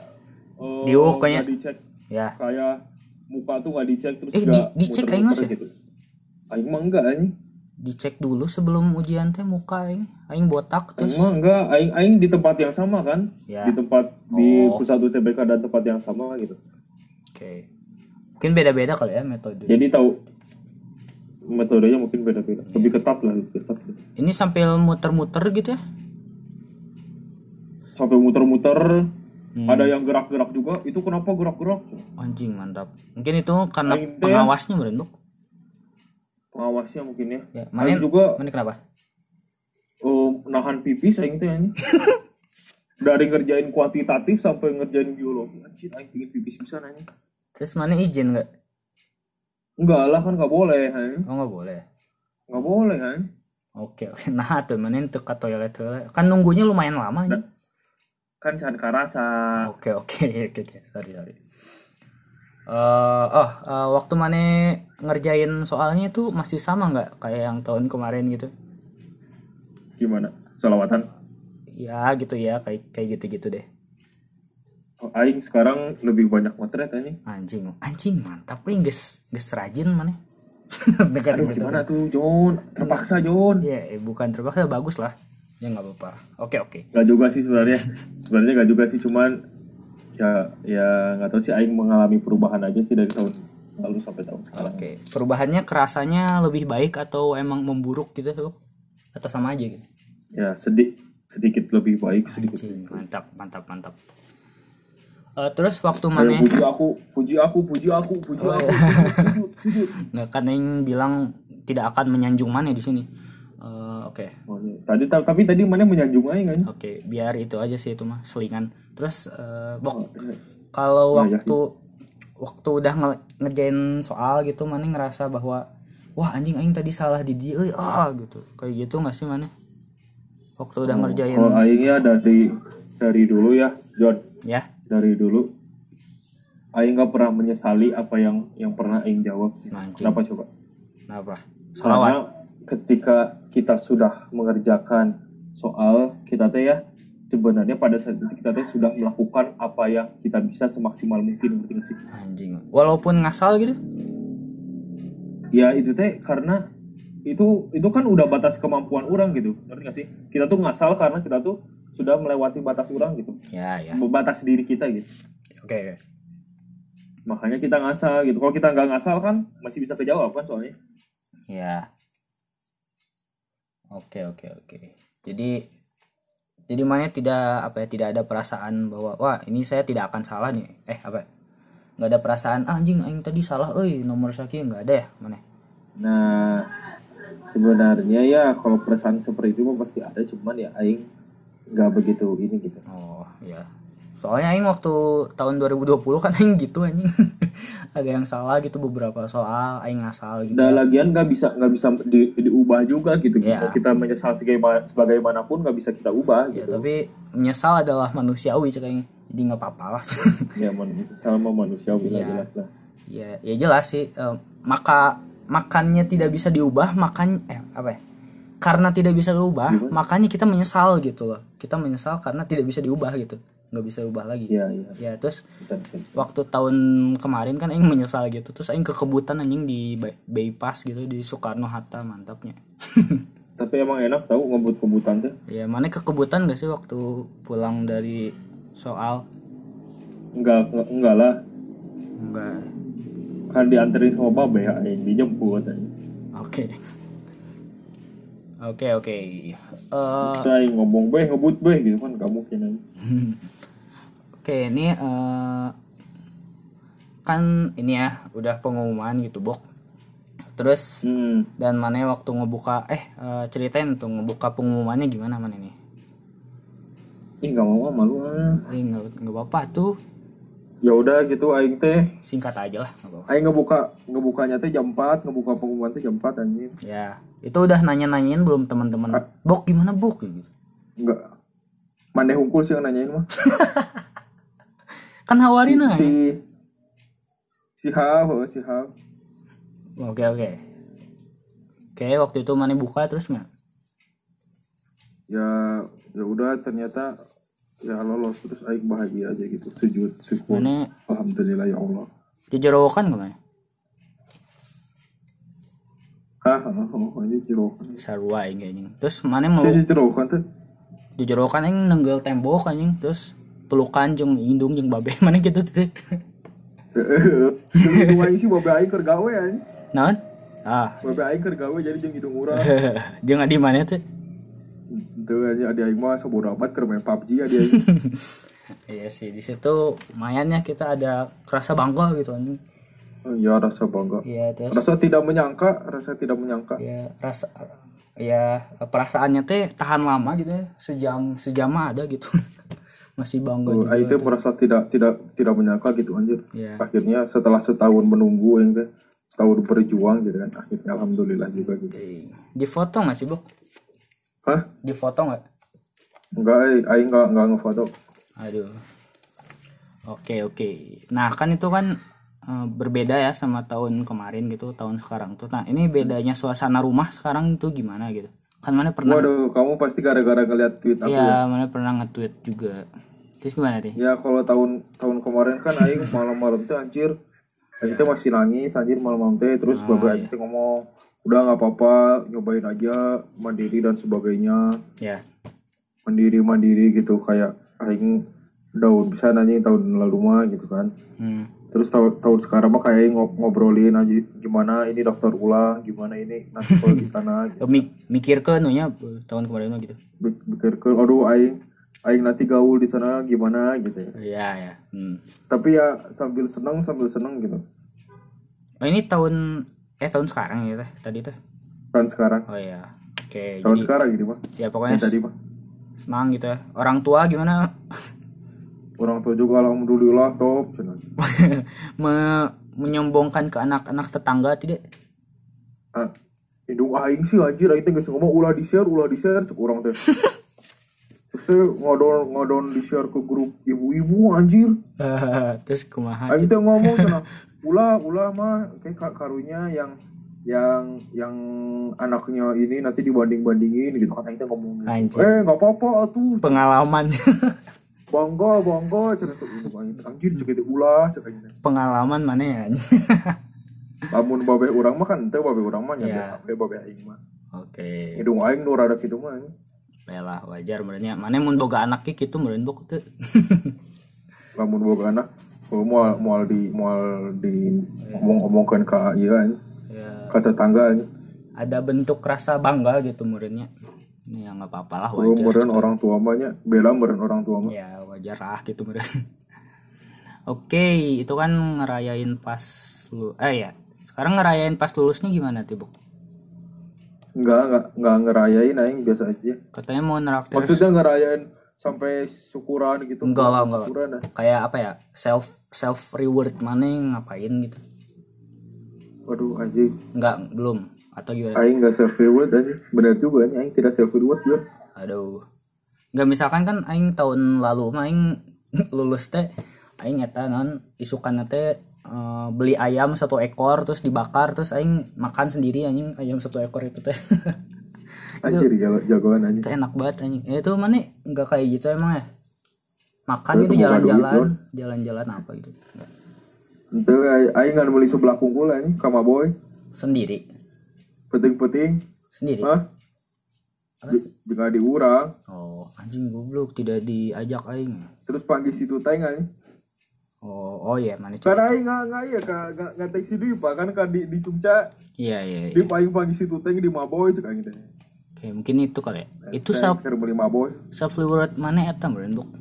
[SPEAKER 2] eh,
[SPEAKER 1] Diuk kayaknya.
[SPEAKER 2] dicek
[SPEAKER 1] ya
[SPEAKER 2] kayak muka tuh nggak dicek terus
[SPEAKER 1] Eh, di- dicek
[SPEAKER 2] muter-muter
[SPEAKER 1] aing mas ya?
[SPEAKER 2] gitu. Aing mah enggak anjing.
[SPEAKER 1] dicek dulu sebelum ujian teh muka aing aing botak
[SPEAKER 2] Aing
[SPEAKER 1] terus
[SPEAKER 2] mah enggak, aing aing di tempat yang sama kan?
[SPEAKER 1] Ya.
[SPEAKER 2] Di tempat di
[SPEAKER 1] Oh.
[SPEAKER 2] pusat UTBK dan tempat yang sama gitu.
[SPEAKER 1] Oke. Mungkin beda-beda kali ya metode.
[SPEAKER 2] Jadi tahu metodenya mungkin beda-beda. Lebih ketat lah, lebih ketat.
[SPEAKER 1] Ini sambil muter-muter gitu ya?
[SPEAKER 2] Sampai muter-muter,
[SPEAKER 1] Hmm.
[SPEAKER 2] ada yang gerak-gerak juga. Itu kenapa gerak-gerak?
[SPEAKER 1] Anjing mantap. Mungkin itu karena
[SPEAKER 2] Aing
[SPEAKER 1] pengawasnya meren, Bok.
[SPEAKER 2] Pengawasnya mungkin ya.
[SPEAKER 1] Ya, mana
[SPEAKER 2] juga
[SPEAKER 1] mana kenapa?
[SPEAKER 2] eh, nahan pipis aing teh anjing. Dari ngerjain kuantitatif sampai ngerjain biologi. Anjir, aing pingin pipis bisa nanya.
[SPEAKER 1] Terus mana izin nggak?
[SPEAKER 2] Enggak lah kan nggak boleh, anjing.
[SPEAKER 1] Oh nggak boleh.
[SPEAKER 2] Nggak boleh kan?
[SPEAKER 1] Oke oke. Nah tuh mana untuk ke toilet heula. Kan nunggunya lumayan lama nih.
[SPEAKER 2] Kan can karasa.
[SPEAKER 1] Oke oke oke oke. Sorry sorry. Eh, oh eh, waktu mana ngerjain soalnya itu masih sama nggak kayak yang tahun kemarin gitu?
[SPEAKER 2] Gimana? Salawatan.
[SPEAKER 1] Ya gitu ya kayak kayak gitu-gitu deh.
[SPEAKER 2] Oh, aing sekarang lebih banyak motret anjing.
[SPEAKER 1] Anjing, anjing mantap wih geus geus rajin mana. Dengar
[SPEAKER 2] Aduh
[SPEAKER 1] gitu.
[SPEAKER 2] gimana tuh John? Terpaksa John.
[SPEAKER 1] Iya, eh, bukan terpaksa bagus lah. Ya nggak apa-apa. Oke oke.
[SPEAKER 2] Gak juga sih sebenarnya. sebenarnya gak juga sih cuman ya ya nggak tahu sih aing mengalami perubahan aja sih dari tahun lalu sampai tahun sekarang.
[SPEAKER 1] Oke. Perubahannya kerasanya lebih baik atau emang memburuk gitu tuh? Atau sama aja gitu?
[SPEAKER 2] Ya sedikit sedikit lebih baik sedikit.
[SPEAKER 1] Anjing, mantap mantap mantap. Eh, terus waktu mana
[SPEAKER 2] puji aku, puji aku, puji aku, puji
[SPEAKER 1] Oh,
[SPEAKER 2] aku,
[SPEAKER 1] iya.
[SPEAKER 2] sujud, sujud.
[SPEAKER 1] nggak kan yang bilang tidak akan menyanjung mana di sini. Eh, Oke.
[SPEAKER 2] Oh, iya. Tadi ta- tapi tadi mana menyanjung aing kan?
[SPEAKER 1] Oke, biar itu aja sih itu mah selingan. Terus eh, bok
[SPEAKER 2] Oh, iya.
[SPEAKER 1] kalau
[SPEAKER 2] Nah, ya.
[SPEAKER 1] waktu waktu udah nge- ngerjain soal gitu mana ngerasa bahwa wah anjing aing tadi salah di dia euy, ah gitu kayak gitu nggak sih mana waktu udah ngerjain
[SPEAKER 2] Kalau aingnya dari dari dulu ya, John.
[SPEAKER 1] ya
[SPEAKER 2] Dari dulu aing nggak pernah menyesali apa yang yang pernah aing jawab.
[SPEAKER 1] Anjing.
[SPEAKER 2] Kenapa coba?
[SPEAKER 1] kenapa
[SPEAKER 2] Karena
[SPEAKER 1] salawat
[SPEAKER 2] ketika kita sudah mengerjakan soal kita teh ya sebenarnya pada saat itu kita teh sudah melakukan apa yang kita bisa semaksimal mungkin ngerti nggak sih?
[SPEAKER 1] anjing walaupun ngasal gitu
[SPEAKER 2] Ya itu teh karena itu itu kan udah batas kemampuan orang gitu ngerti nggak sih? Kita tuh ngasal karena kita tuh sudah melewati batas orang gitu,
[SPEAKER 1] ya ya
[SPEAKER 2] batas diri kita gitu.
[SPEAKER 1] oke oke
[SPEAKER 2] Makanya kita ngasal gitu. Kalau kita nggak ngasal kan masih bisa kejawab kan soalnya.
[SPEAKER 1] ya oke oke oke jadi jadi mana tidak apa ya tidak ada perasaan bahwa wah ini saya tidak akan salah nih. Eh apa nggak ada perasaan "Ah, anjing aing tadi salah euy nomor sekian nggak ada ya? Mana
[SPEAKER 2] Nah, sebenarnya ya kalau perasaan seperti itu pasti ada, cuman ya aing nggak begitu ini gitu.
[SPEAKER 1] oh ya soalnya aing waktu tahun 2020 kan aing gitu anjing ada yang salah gitu beberapa soal aing ngasal gitu
[SPEAKER 2] Dan lagian nggak bisa nggak bisa di- diubah juga gitu.
[SPEAKER 1] Iya.
[SPEAKER 2] Mau kita menyesal sebagai- sebagaimanapun nggak bisa kita ubah
[SPEAKER 1] ya
[SPEAKER 2] gitu.
[SPEAKER 1] tapi menyesal adalah manusiawi cek aing jadi nggak apa-apa lah
[SPEAKER 2] Ya man, sama manusia bila
[SPEAKER 1] Iya.
[SPEAKER 2] jelas lah.
[SPEAKER 1] ya ya jelas sih eh, maka makannya tidak bisa diubah makan eh apa ya karena tidak bisa diubah makanya kita menyesal gitu loh kita menyesal karena tidak bisa diubah gitu nggak bisa ubah lagi
[SPEAKER 2] Iya iya
[SPEAKER 1] ya terus
[SPEAKER 2] bisa bisa. bisa.
[SPEAKER 1] waktu tahun kemarin kan aing menyesal gitu terus aing kekebutan anjing di by- bypass gitu di Soekarno Hatta mantapnya
[SPEAKER 2] Tapi emang enak tahu ngebut-ngebutan teh.
[SPEAKER 1] ya mana kekebutan gak sih waktu pulang dari soal
[SPEAKER 2] Enggak enggak, lah.
[SPEAKER 1] enggak
[SPEAKER 2] Kan dianterin sama babe ya, yang dijemput.
[SPEAKER 1] oke oke oke Eh,
[SPEAKER 2] Saya ngomong be ngebut be gitu kan gak mungkin.
[SPEAKER 1] oke ini eh, kan ini ya udah pengumuman gitu bok terus
[SPEAKER 2] Hmm.
[SPEAKER 1] dan mana waktu ngebuka eh eh, ceritain tuh ngebuka pengumumannya gimana man ini
[SPEAKER 2] Ih gak mau ah, malu ah.
[SPEAKER 1] Eh, nggak nggak apa-apa tuh
[SPEAKER 2] Ya udah gitu aing teh
[SPEAKER 1] singkat aja lah nggak apa-apa
[SPEAKER 2] Aing ngebuka ngebukanya teh jam 4, ngebuka pengumuman teh jam 4 anjing.
[SPEAKER 1] ya itu udah nanya-nanyain belum teman-teman bok gimana bok gitu
[SPEAKER 2] Enggak. Maneh hungkul sih yang nanyain mah.
[SPEAKER 1] kan hawarin aja
[SPEAKER 2] Si si Hav, oh, si Hav.
[SPEAKER 1] oke oke oke waktu itu mana buka terus nggak
[SPEAKER 2] Ya ya udah ternyata ya lolos terus aing bahagia aja gitu. Sujud syukur.
[SPEAKER 1] mana
[SPEAKER 2] Alhamdulillah ya Allah.
[SPEAKER 1] jejerowokan ke mana
[SPEAKER 2] Hah, oh, aja
[SPEAKER 1] sarua ini anjing terus mana mau
[SPEAKER 2] Si si jerokan tuh.
[SPEAKER 1] jejerowokan yang nenggel tembok anjing terus pelukan jeung indung jeung babe mana gitu tuh
[SPEAKER 2] dua sih babe aing keur gawe anjing.
[SPEAKER 1] naon ah
[SPEAKER 2] Babe aing keur gawe jadi jeung hidung urang.
[SPEAKER 1] jeung di mana tuh
[SPEAKER 2] Tuh aja adi aing mah sabodo amat keur main PUBG adi aing.
[SPEAKER 1] iya sih di situ lumayannya kita ada rasa bangga gitu anjing
[SPEAKER 2] Oh, Ya rasa bangga.
[SPEAKER 1] iya terus
[SPEAKER 2] Rasa tidak menyangka, rasa tidak menyangka.
[SPEAKER 1] ya rasa ya perasaannya teh tahan lama gitu ya sejam sejam ada gitu masih bangga
[SPEAKER 2] Oh,
[SPEAKER 1] juga
[SPEAKER 2] Aing teh merasa tidak tidak tidak menyangka gitu anjir.
[SPEAKER 1] Iya.
[SPEAKER 2] Akhirnya setelah setahun menunggu teh setahun berjuang gitu kan. Akhirnya alhamdulillah juga gitu.
[SPEAKER 1] Cing. di foto nggak sih bok
[SPEAKER 2] Hah?
[SPEAKER 1] di foto nggak
[SPEAKER 2] Enggak, aing aing enggak enggak ngefoto.
[SPEAKER 1] aduh oke oke nah kan itu kan eh, berbeda ya sama tahun kemarin gitu tahun sekarang tuh nah ini bedanya suasana rumah sekarang tuh gimana gitu kan mana pernah
[SPEAKER 2] Waduh, kamu pasti gara-gara ngeliat tweet aku.
[SPEAKER 1] ya mana pernah nge-tweet juga terus gimana deh
[SPEAKER 2] Ya kalau tahun tahun kemarin kan aing malam-malam teh anjir. Aing teh masih nangis anjir malam-malam teh. Terus bapak aing teh ngomong udah nggak apa-apa nyobain aja mandiri dan sebagainya.
[SPEAKER 1] Ya
[SPEAKER 2] mandiri mandiri gitu kayak aing daun bisa nanya tahun lalu mah gitu kan.
[SPEAKER 1] Hmm.
[SPEAKER 2] terus tahun tahun sekarang mah kayak ngo- ngobrolin aja gimana ini daftar ulang gimana ini nanti kalau di sana? Gitu.
[SPEAKER 1] Mi- mikir ke nunya eh, tahun kemarin mah gitu.
[SPEAKER 2] Ke aduh aing aing nanti gaul di sana gimana gitu ya.
[SPEAKER 1] Ya ya hmm.
[SPEAKER 2] tapi ya sambil seneng sambil seneng gitu.
[SPEAKER 1] Oh ini tahun eh tahun sekarang ya teh? Tadi teh?
[SPEAKER 2] Kan sekarang.
[SPEAKER 1] Oh ya oke
[SPEAKER 2] tahun
[SPEAKER 1] jadi
[SPEAKER 2] sekarang gitu mah
[SPEAKER 1] ya pokoknya
[SPEAKER 2] tadi mah
[SPEAKER 1] senang gitu ya. Orang tua gimana?
[SPEAKER 2] Orang tua juga alhamdulillah top.
[SPEAKER 1] Me- menyombongkan ke anak-anak tetangga tidak?
[SPEAKER 2] Ah, hidung aing sih anjir. Aing teh geus ngomong ulah di share ulah di share cek orang teh terus teh ngodon ngodon di share ke grup ibu-ibu anjir.
[SPEAKER 1] Terus kumaha
[SPEAKER 2] teh ngomong cenah, ulah ulah mah kayak ka- karunya yang yang yang anaknya ini nanti dibanding bandingin gitu. Kan teh ngomong gitu.
[SPEAKER 1] Anjir.
[SPEAKER 2] eh nggak apa-apa atuh.
[SPEAKER 1] Pengalaman.
[SPEAKER 2] Bangga bangga tuh Aing teh, anjir cek itu ulah teh.
[SPEAKER 1] pengalaman mana ya?
[SPEAKER 2] Lamun babe urang mah kan teu babe urang mah nya
[SPEAKER 1] Iya.
[SPEAKER 2] biasa we babe aing mah.
[SPEAKER 1] Oke.
[SPEAKER 2] Hidung aing nu rada kitu mah
[SPEAKER 1] lah wajar merenya mana mun boga anak ki gitu meureun bok teu
[SPEAKER 2] lamun boga anak? Oh, moal moal di moal di ngomong-ngomongkeun ka ieu anjing,
[SPEAKER 1] ya.
[SPEAKER 2] Ka tetangga anjing.
[SPEAKER 1] ada bentuk rasa bangga gitu muridnya ini ya nggak apa-apa lah
[SPEAKER 2] Oh,
[SPEAKER 1] wajar
[SPEAKER 2] meureun orang tua mah nya bela meureun orang tua mah
[SPEAKER 1] ya wajar lah gitu meureun oke itu kan ngerayain pas lu eh ya. Sekarang ngerayain pas lulusnya gimana tuh bok
[SPEAKER 2] Enggak, enggak, enggak ngerayain aing biasa aja.
[SPEAKER 1] katanya mau neraktir
[SPEAKER 2] Maksudnya ngerayain sampai syukuran gitu
[SPEAKER 1] Enggak lah, enggak lah.
[SPEAKER 2] syukuran dah.
[SPEAKER 1] kayak apa ya self self reward mana yang ngapain gitu.
[SPEAKER 2] Waduh anjing.
[SPEAKER 1] Nggak belum. Atau gimana?
[SPEAKER 2] Aing nggak self reward aja benar juga nih aing tidak self reward juga
[SPEAKER 1] aduh. Nggak misalkan kan aing tahun lalu mah aing lulus teh aing eta non isukan teh eh, beli ayam satu ekor terus dibakar terus aing makan sendiri anjing ayam satu ekor itu teh.
[SPEAKER 2] Anjir jago- jagoan anjing.
[SPEAKER 1] itu enak banget anjing. Eh, itu mana nggak kayak gitu emang ya? Makan
[SPEAKER 2] Itu
[SPEAKER 1] itu
[SPEAKER 2] bukan
[SPEAKER 1] jalan-jalan jalan-jalan apa gitu.
[SPEAKER 2] Itu aing aing nggak beli sebelah kungkul anjing kama boy
[SPEAKER 1] sendiri.
[SPEAKER 2] Penting-penting
[SPEAKER 1] sendiri?
[SPEAKER 2] Hah? Diurang
[SPEAKER 1] oh anjing goblok tidak diajak aing.
[SPEAKER 2] Terus panggil situ teh anjing
[SPEAKER 1] oh oh iya mana
[SPEAKER 2] karena aing nggak nggak iya kak nggak nggak teh si Dipa kan kan di di Cungca.
[SPEAKER 1] Iya iya, iya.
[SPEAKER 2] di aing panggil situ teh di Maboy itu kan gitu.
[SPEAKER 1] Oke mungkin itu kali ya. Itu self
[SPEAKER 2] Saya beli Maboy
[SPEAKER 1] self reward mana eta brandbook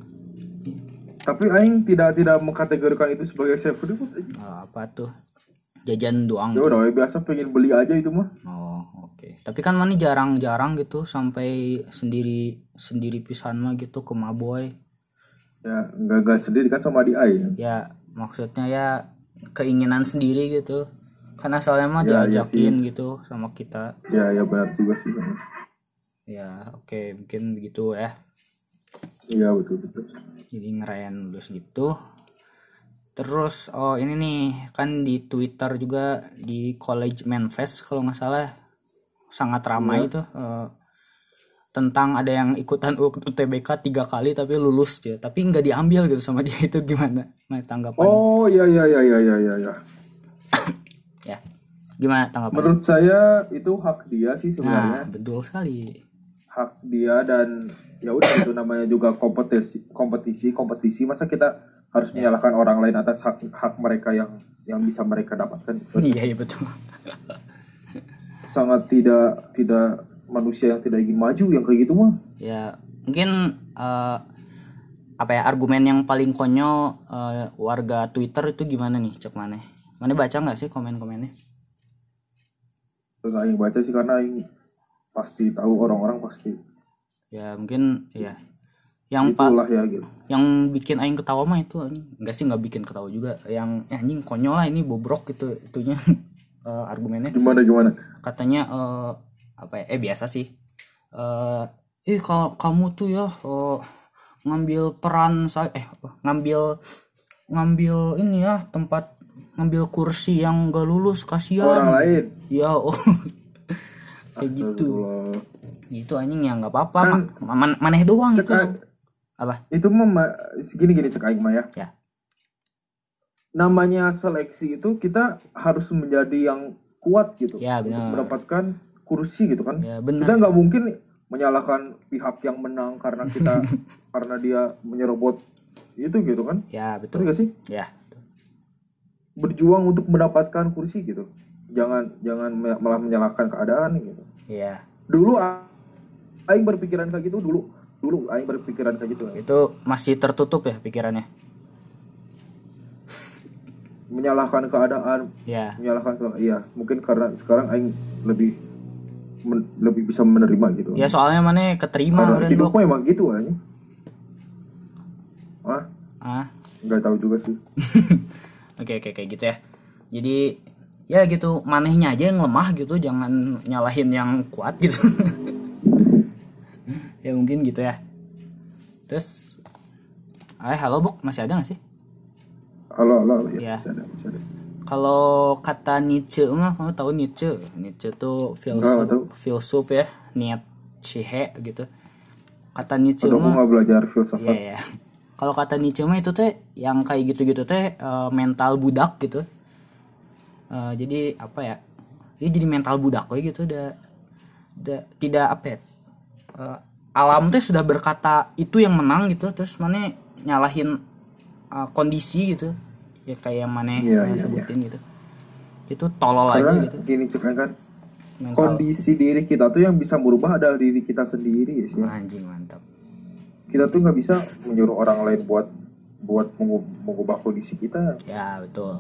[SPEAKER 2] tapi aing tidak tidak mengkategorikan itu sebagai self reward.
[SPEAKER 1] Oh, apa tuh? Jajan doang.
[SPEAKER 2] Ya udah biasa pengen beli aja itu mah.
[SPEAKER 1] Oh oke. Tapi kan mana jarang-jarang gitu sampai sendiri sendiri pisan mah gitu ke maboy
[SPEAKER 2] ya nggak sendiri kan sama di
[SPEAKER 1] ya maksudnya ya keinginan sendiri gitu. Kan asalnya mah
[SPEAKER 2] Ya, iya
[SPEAKER 1] diajakin gitu sama kita.
[SPEAKER 2] Ya ya benar juga sih
[SPEAKER 1] ya oke mungkin begitu ya.
[SPEAKER 2] Iya betul betul.
[SPEAKER 1] Jadi ngerayain lulus gitu. Terus oh ini nih kan di Twitter juga di College Manfest kalau nggak salah sangat ramai itu eh, tentang ada yang ikutan UTBK tiga kali tapi lulus ya. Tapi nggak diambil gitu sama dia itu gimana? Nah, tanggapannya.
[SPEAKER 2] Oh iya iya iya iya iya iya ya.
[SPEAKER 1] ya. Gimana tanggapannya?
[SPEAKER 2] Menurut saya itu hak dia sih
[SPEAKER 1] nah
[SPEAKER 2] sebenarnya
[SPEAKER 1] betul sekali.
[SPEAKER 2] Hak dia dan ya udah itu namanya juga kompetisi kompetisi kompetisi. Masa kita harus
[SPEAKER 1] Ya.
[SPEAKER 2] menyalahkan orang lain atas hak hak mereka yang yang bisa mereka dapatkan?
[SPEAKER 1] Iya iya betul.
[SPEAKER 2] Sangat tidak tidak manusia yang tidak ingin maju yang kayak gitu mah.
[SPEAKER 1] Ya mungkin eh, apa ya argumen yang paling konyol eh, warga Twitter itu gimana nih cek mana mana baca nggak sih komen-komennya?
[SPEAKER 2] Nggak ingin baca sih karena ingin pasti tahu orang-orang pasti.
[SPEAKER 1] Ya mungkin ya. Yang pak
[SPEAKER 2] ya gitu.
[SPEAKER 1] yang bikin aing ketawa mah itu enggak sih nggak bikin ketawa juga. Yang eh, anjing konyol lah ini bobrok gitu itunya. Eh, argumennya.
[SPEAKER 2] Gimana gimana?
[SPEAKER 1] Katanya eh, apa ya eh biasa sih. Eh eh kalau kamu tuh ya eh, ngambil peran saya eh apa, ngambil ngambil ini ya tempat ngambil kursi yang gak lulus
[SPEAKER 2] orang
[SPEAKER 1] kasihan
[SPEAKER 2] lain?
[SPEAKER 1] Ya oh. Kayak gitu. Gitu anjing ya nggak apa-apa. Ma- man- maneh doang gitu
[SPEAKER 2] Cek,
[SPEAKER 1] apa?
[SPEAKER 2] itu mah ma- gini cek aing mah ya.
[SPEAKER 1] Ya.
[SPEAKER 2] Namanya seleksi itu kita harus menjadi yang kuat gitu.
[SPEAKER 1] Ya,
[SPEAKER 2] untuk mendapatkan kursi gitu kan.
[SPEAKER 1] Ya
[SPEAKER 2] kita
[SPEAKER 1] benar
[SPEAKER 2] nggak mungkin menyalahkan pihak yang menang karena kita karena dia menyerobot itu gitu kan.
[SPEAKER 1] Ya
[SPEAKER 2] betul gak sih?
[SPEAKER 1] Ya.
[SPEAKER 2] Berjuang untuk mendapatkan kursi gitu. Jangan jangan malah menyalahkan keadaan gitu.
[SPEAKER 1] Ya.
[SPEAKER 2] Dulu aing berpikiran kayak gitu dulu dulu aing berpikiran kayak gitu.
[SPEAKER 1] Itu masih tertutup ya pikirannya?
[SPEAKER 2] Menyalahkan keadaan.
[SPEAKER 1] Ya.
[SPEAKER 2] Menyalahkan iya mungkin karena sekarang aing lebih men- lebih bisa menerima gitu.
[SPEAKER 1] Ya soalnya mana keterima
[SPEAKER 2] karena
[SPEAKER 1] dan
[SPEAKER 2] hidup mah emang gitu aja ah
[SPEAKER 1] ah
[SPEAKER 2] nggak tahu juga sih.
[SPEAKER 1] Oke oke kayak gitu ya. Jadi ya gitu manehnya aja yang lemah gitu jangan nyalahin yang kuat gitu. Ya mungkin gitu ya. Terus eh halo buk masih ada gak sih?
[SPEAKER 2] Halo halo
[SPEAKER 1] Ya.
[SPEAKER 2] ya, Bisa ada, bisa ada.
[SPEAKER 1] Kalau kata Nietzsche mah kamu tahu Nietzsche Nietzsche tuh filsuf
[SPEAKER 2] nggak tahu.
[SPEAKER 1] filsuf ya Nietzsche gitu kata Nietzsche
[SPEAKER 2] Aduh,
[SPEAKER 1] mah
[SPEAKER 2] nggak belajar filsafat
[SPEAKER 1] Iya ya. Kalau kata Nietzsche mah itu teh yang kayak gitu-gitu teh eh, mental budak gitu. Eh, jadi apa ya? Dia jadi mental budak we gitu udah udah tidak apa ya? eh, alam teh sudah berkata itu yang menang gitu terus mana nyalahin kondisi gitu. Ya kayak yang mana
[SPEAKER 2] Iya,
[SPEAKER 1] yang
[SPEAKER 2] iya,
[SPEAKER 1] sebutin gitu. Itu tolol aja gitu.
[SPEAKER 2] gini cek kan
[SPEAKER 1] Mental.
[SPEAKER 2] Kondisi diri kita tuh yang bisa merubah adalah diri kita sendiri ya sih.
[SPEAKER 1] Anjing mantap.
[SPEAKER 2] kita tuh nggak bisa menyuruh orang lain buat buat mengu- mengubah kondisi kita.
[SPEAKER 1] Ya betul.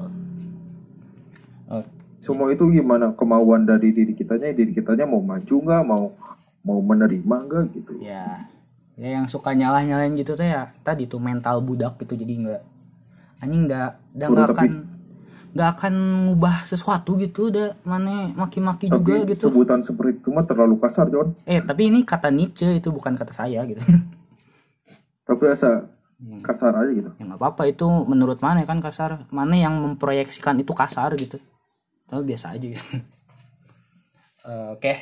[SPEAKER 1] Oh,
[SPEAKER 2] semua itu gimana? Kemauan dari diri kitanya diri kitanya mau maju nggak? Mau mau menerima nggak? Gitu.
[SPEAKER 1] Ya. Ya yang suka nyalah nyalain gitu tuh ya tadi tuh mental budak gitu jadi nggak anjing nggak nggak
[SPEAKER 2] tapi-
[SPEAKER 1] akan nggak akan ngubah sesuatu gitu udah mana maki-maki juga
[SPEAKER 2] Tapi
[SPEAKER 1] gitu
[SPEAKER 2] sebutan seperti itu mah terlalu kasar, John.
[SPEAKER 1] eh tapi ini kata Nietzsche itu bukan kata saya gitu
[SPEAKER 2] Tapi asa
[SPEAKER 1] Hmm.
[SPEAKER 2] kasar aja gitu.
[SPEAKER 1] ya nggak apa-apa itu menurut mana kan kasar mana yang memproyeksikan itu kasar gitu tapi biasa aja gitu Eh, oke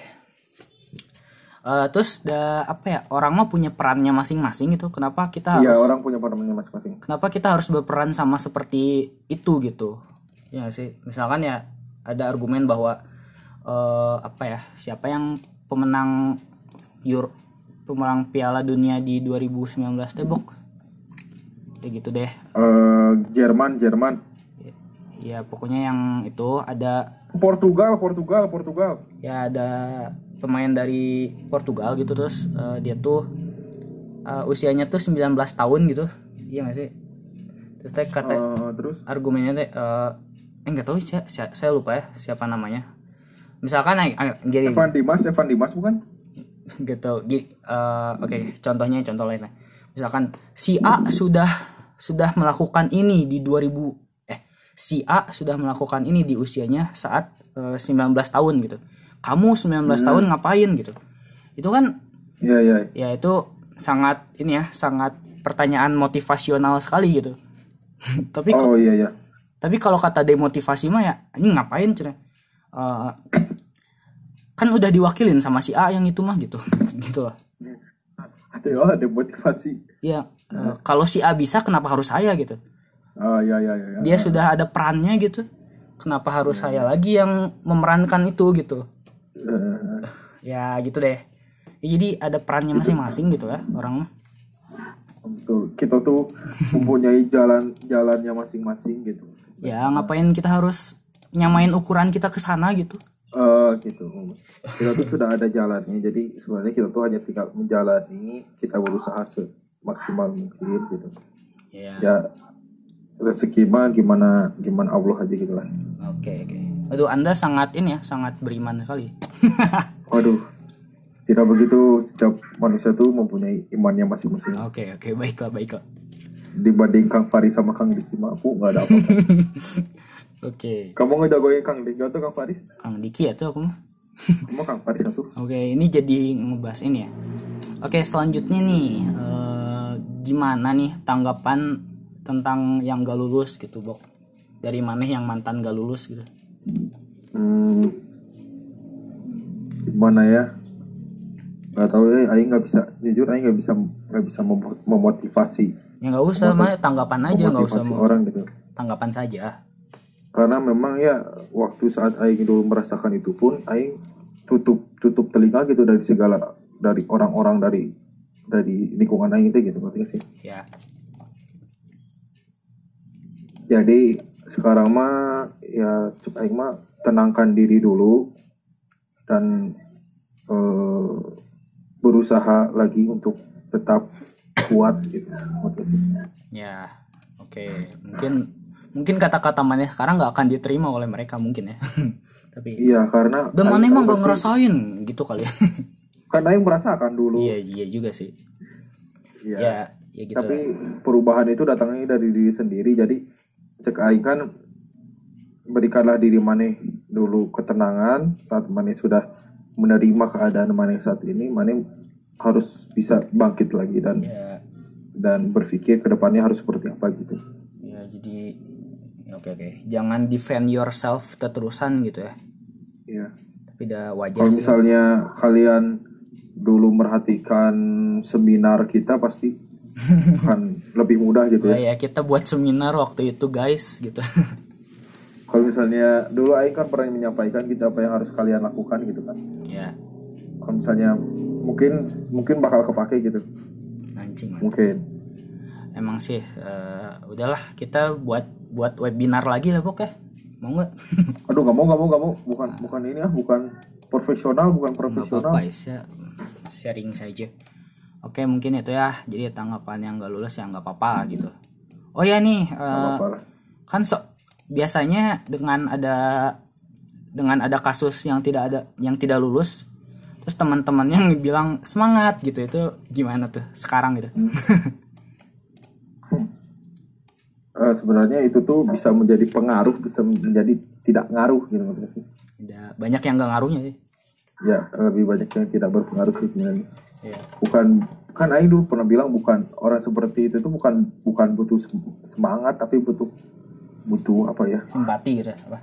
[SPEAKER 1] Eh, terus da, apa ya orang mah punya perannya masing-masing gitu kenapa kita
[SPEAKER 2] Iya,
[SPEAKER 1] harus
[SPEAKER 2] orang punya perannya masing-masing.
[SPEAKER 1] kenapa kita harus berperan sama seperti itu gitu ya sih misalkan ya ada argumen bahwa eh, apa ya siapa yang pemenang Euro pemenang Piala Dunia di 2019 tebok ya gitu deh
[SPEAKER 2] Eh, Jerman, Jerman.
[SPEAKER 1] ya pokoknya yang itu ada
[SPEAKER 2] Portugal, Portugal, Portugal.
[SPEAKER 1] ya ada pemain dari Portugal gitu terus eh, dia tuh eh, usianya tuh 19 tahun gitu. Iya gak sih? Terus teh kata
[SPEAKER 2] Eh, terus?
[SPEAKER 1] argumennya teh eh eh, nggak tahu saya, saya, saya lupa ya siapa namanya. Misalkan eh, gini.
[SPEAKER 2] Evan Dimas, Evan Dimas bukan?
[SPEAKER 1] gitu gi- eh, oke contohnya contoh lainnya. Misalkan si A sudah sudah melakukan ini di 2000 eh si A sudah melakukan ini di usianya saat eh, 19 tahun gitu kamu 19 tahun ngapain gitu. Itu kan
[SPEAKER 2] Iya, iya.
[SPEAKER 1] ya itu sangat ini ya sangat pertanyaan motivasional sekali gitu. Tapi
[SPEAKER 2] Oh iya, iya.
[SPEAKER 1] tapi kalau kata demotivasi mah ya ini ngapain cina Eh, kan udah diwakilin sama si A yang itu mah gitu. Gitu loh
[SPEAKER 2] Ada oh, ada motivasi.
[SPEAKER 1] ya eh, kalau si A bisa kenapa harus saya gitu?
[SPEAKER 2] Ah, iya, iya, iya.
[SPEAKER 1] dia sudah ada perannya gitu. Kenapa harus saya lagi yang memerankan itu gitu ya gitu deh Ya, jadi ada perannya masing-masing gitu ya orang
[SPEAKER 2] betul. Kita tuh mempunyai jalan jalannya masing-masing gitu.
[SPEAKER 1] ya ngapain kita harus nyamain ukuran kita ke sana gitu
[SPEAKER 2] Eh, gitu. Kita tuh sudah ada jalannya. Jadi sebenarnya kita tuh hanya tinggal menjalani. Kita berusaha semaksimal mungkin gitu.
[SPEAKER 1] ya
[SPEAKER 2] Ya rezeki mah gimana gimana Allah aja gitu lah.
[SPEAKER 1] oke oke aduh anda sangat ini ya sangat beriman sekali
[SPEAKER 2] Waduh, tidak begitu setiap manusia tuh mempunyai imannya masing-masing.
[SPEAKER 1] Oke oke baiklah baiklah.
[SPEAKER 2] Dibanding Kang Faris sama Kang Diki mah aku nggak ada apa-apa.
[SPEAKER 1] Oke
[SPEAKER 2] Kamu ngejagoin Kang Diki atau Kang Faris?
[SPEAKER 1] Kang Diki ya tuh aku mah.
[SPEAKER 2] Kamu Kang Faris satu.
[SPEAKER 1] Oke ini jadi ngebahas ini ya. Oke selanjutnya nih eh, gimana nih tanggapan tentang yang gak lulus gitu bok dari mana yang mantan gak lulus gitu.
[SPEAKER 2] Hmm, gimana ya? Gak tahu ya, Aing nggak bisa jujur Aing nggak bisa nggak bisa memo- memotivasi
[SPEAKER 1] Ya nggak usah mah tanggapan aja nggak usah
[SPEAKER 2] orang gitu.
[SPEAKER 1] tanggapan saja.
[SPEAKER 2] Karena memang ya waktu saat Aing dulu merasakan itu pun Aing tutup tutup telinga gitu dari segala dari orang-orang dari dari lingkungan Aing itu gitu ngerti nggak sih.
[SPEAKER 1] Ya
[SPEAKER 2] Jadi sekarang mah ya cuk Aing mah tenangkan diri dulu dan eh, berusaha lagi untuk tetap kuat gitu. Sih?
[SPEAKER 1] ya oke mungkin mungkin kata-kata mana sekarang nggak akan diterima oleh mereka mungkin ya. Tapi
[SPEAKER 2] Iya karena
[SPEAKER 1] dan mana emang gak ngerasain gitu kali ya.
[SPEAKER 2] Karena Aing merasakan dulu.
[SPEAKER 1] Iya iya juga sih.
[SPEAKER 2] Iya.
[SPEAKER 1] Ya ya gitu.
[SPEAKER 2] Tapi perubahan itu datangnya dari diri sendiri. Jadi cek aing kan berikanlah diri maneh dulu ketenangan saat maneh sudah menerima keadaan maneh saat ini maneh harus bisa bangkit lagi dan
[SPEAKER 1] Ya
[SPEAKER 2] dan berpikir ke depannya harus seperti apa gitu.
[SPEAKER 1] ya jadi ya, oke oke. Jangan defend yourself terusan gitu ya.
[SPEAKER 2] Iya.
[SPEAKER 1] Tapi udah wajar
[SPEAKER 2] Kalau misalnya kalian dulu merhatikan seminar kita pasti akan lebih mudah gitu
[SPEAKER 1] Ya,
[SPEAKER 2] ya.
[SPEAKER 1] ya kita buat seminar waktu itu guys gitu.
[SPEAKER 2] Kalau misalnya dulu Aing kan pernah menyampaikan kita apa yang harus kalian lakukan gitu kan.
[SPEAKER 1] ya
[SPEAKER 2] Kalau misalnya mungkin mungkin bakal kepake gitu.
[SPEAKER 1] anjing man.
[SPEAKER 2] Mungkin.
[SPEAKER 1] Emang sih eh, udahlah kita buat buat webinar lagi lah Bok ya. Mau nggak?
[SPEAKER 2] Aduh nggak mau nggak mau nggak mau bukan bukan ini ah bukan profesional bukan profesional.
[SPEAKER 1] apa-apa ya sharing saja. Oke mungkin itu ya. Jadi tanggapan yang gak lulus ya nggak apa-apa gitu. Oh ya nih
[SPEAKER 2] Nggak lah.
[SPEAKER 1] kan so, biasanya dengan ada dengan ada kasus yang tidak ada yang tidak lulus terus teman-temannya yang bilang semangat gitu itu gimana tuh sekarang gitu
[SPEAKER 2] Eh, sebenarnya itu tuh bisa menjadi pengaruh bisa menjadi tidak ngaruh gitu maksudnya
[SPEAKER 1] banyak yang gak ngaruhnya sih
[SPEAKER 2] ya lebih banyak yang tidak berpengaruh sih sebenarnya
[SPEAKER 1] Iya.
[SPEAKER 2] bukan kan Aing dulu pernah bilang bukan orang seperti itu tuh bukan bukan butuh sem- semangat tapi butuh butuh apa ya?
[SPEAKER 1] Simpati gitu apa?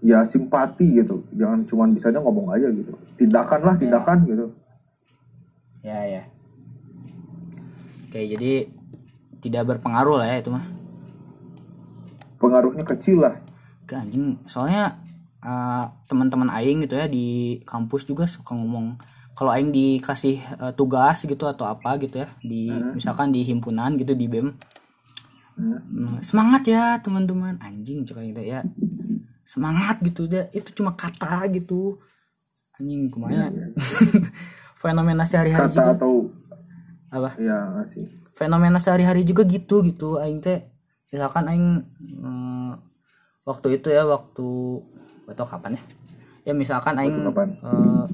[SPEAKER 2] Ya simpati gitu. Jangan cuman bisanya ngomong aja gitu. Tindakan lah tindakan gitu.
[SPEAKER 1] Ya ya. Oke jadi tidak berpengaruh lah ya itu mah.
[SPEAKER 2] Pengaruhnya kecil lah.
[SPEAKER 1] Gak, anjing soalnya eh, teman-teman aing gitu ya di kampus juga suka ngomong kalau aing dikasih eh, tugas gitu atau apa gitu ya di misalkan di himpunan gitu di bem.
[SPEAKER 2] Hmm.
[SPEAKER 1] "Hmm, semangat ya teman-teman. Anjing cakap gitu ya. Semangat gitu ya itu cuma kata gitu. Anjing ke mana fenomena sehari-hari juga.
[SPEAKER 2] kata atau
[SPEAKER 1] apa?
[SPEAKER 2] Ya nggak sih
[SPEAKER 1] fenomena sehari-hari juga gitu gitu. Aing teh misalkan aing eh, waktu itu ya waktu atau kapan ya? Ya misalkan aing eh,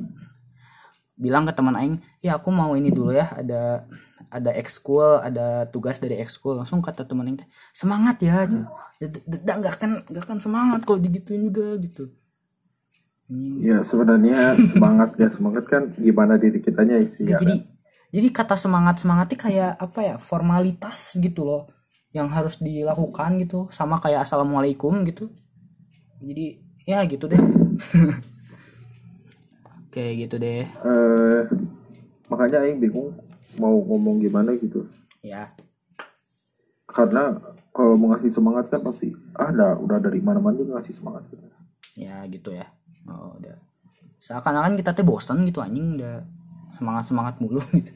[SPEAKER 1] bilang ke teman aing ya aku mau ini dulu ya ada ada ekskul ada tugas dari ekskul. Langsung kata teman aing semangat ya
[SPEAKER 2] Hmm.
[SPEAKER 1] ya nggak akan nggak akan semangat kalau digituin juga gitu.
[SPEAKER 2] Ya sebenarnya semangat ya semangat kan gimana diri kitanya sih ya
[SPEAKER 1] jadi jadi kata semangat semangatnya kayak apa ya formalitas gitu loh yang harus dilakukan gitu sama kayak assalamualaikum gitu. Jadi ya gitu deh kayak gitu deh.
[SPEAKER 2] Eh makanya Aing bingung mau ngomong gimana gitu.
[SPEAKER 1] Ya.
[SPEAKER 2] Karena kalau mau ngasih semangat kan pasti ada udah dari mana-mana juga ngasih semangat. Gitu.
[SPEAKER 1] ya gitu ya. Oh udah. Seakan-akan kita teh bosan gitu anjing udah semangat semangat mulu gitu.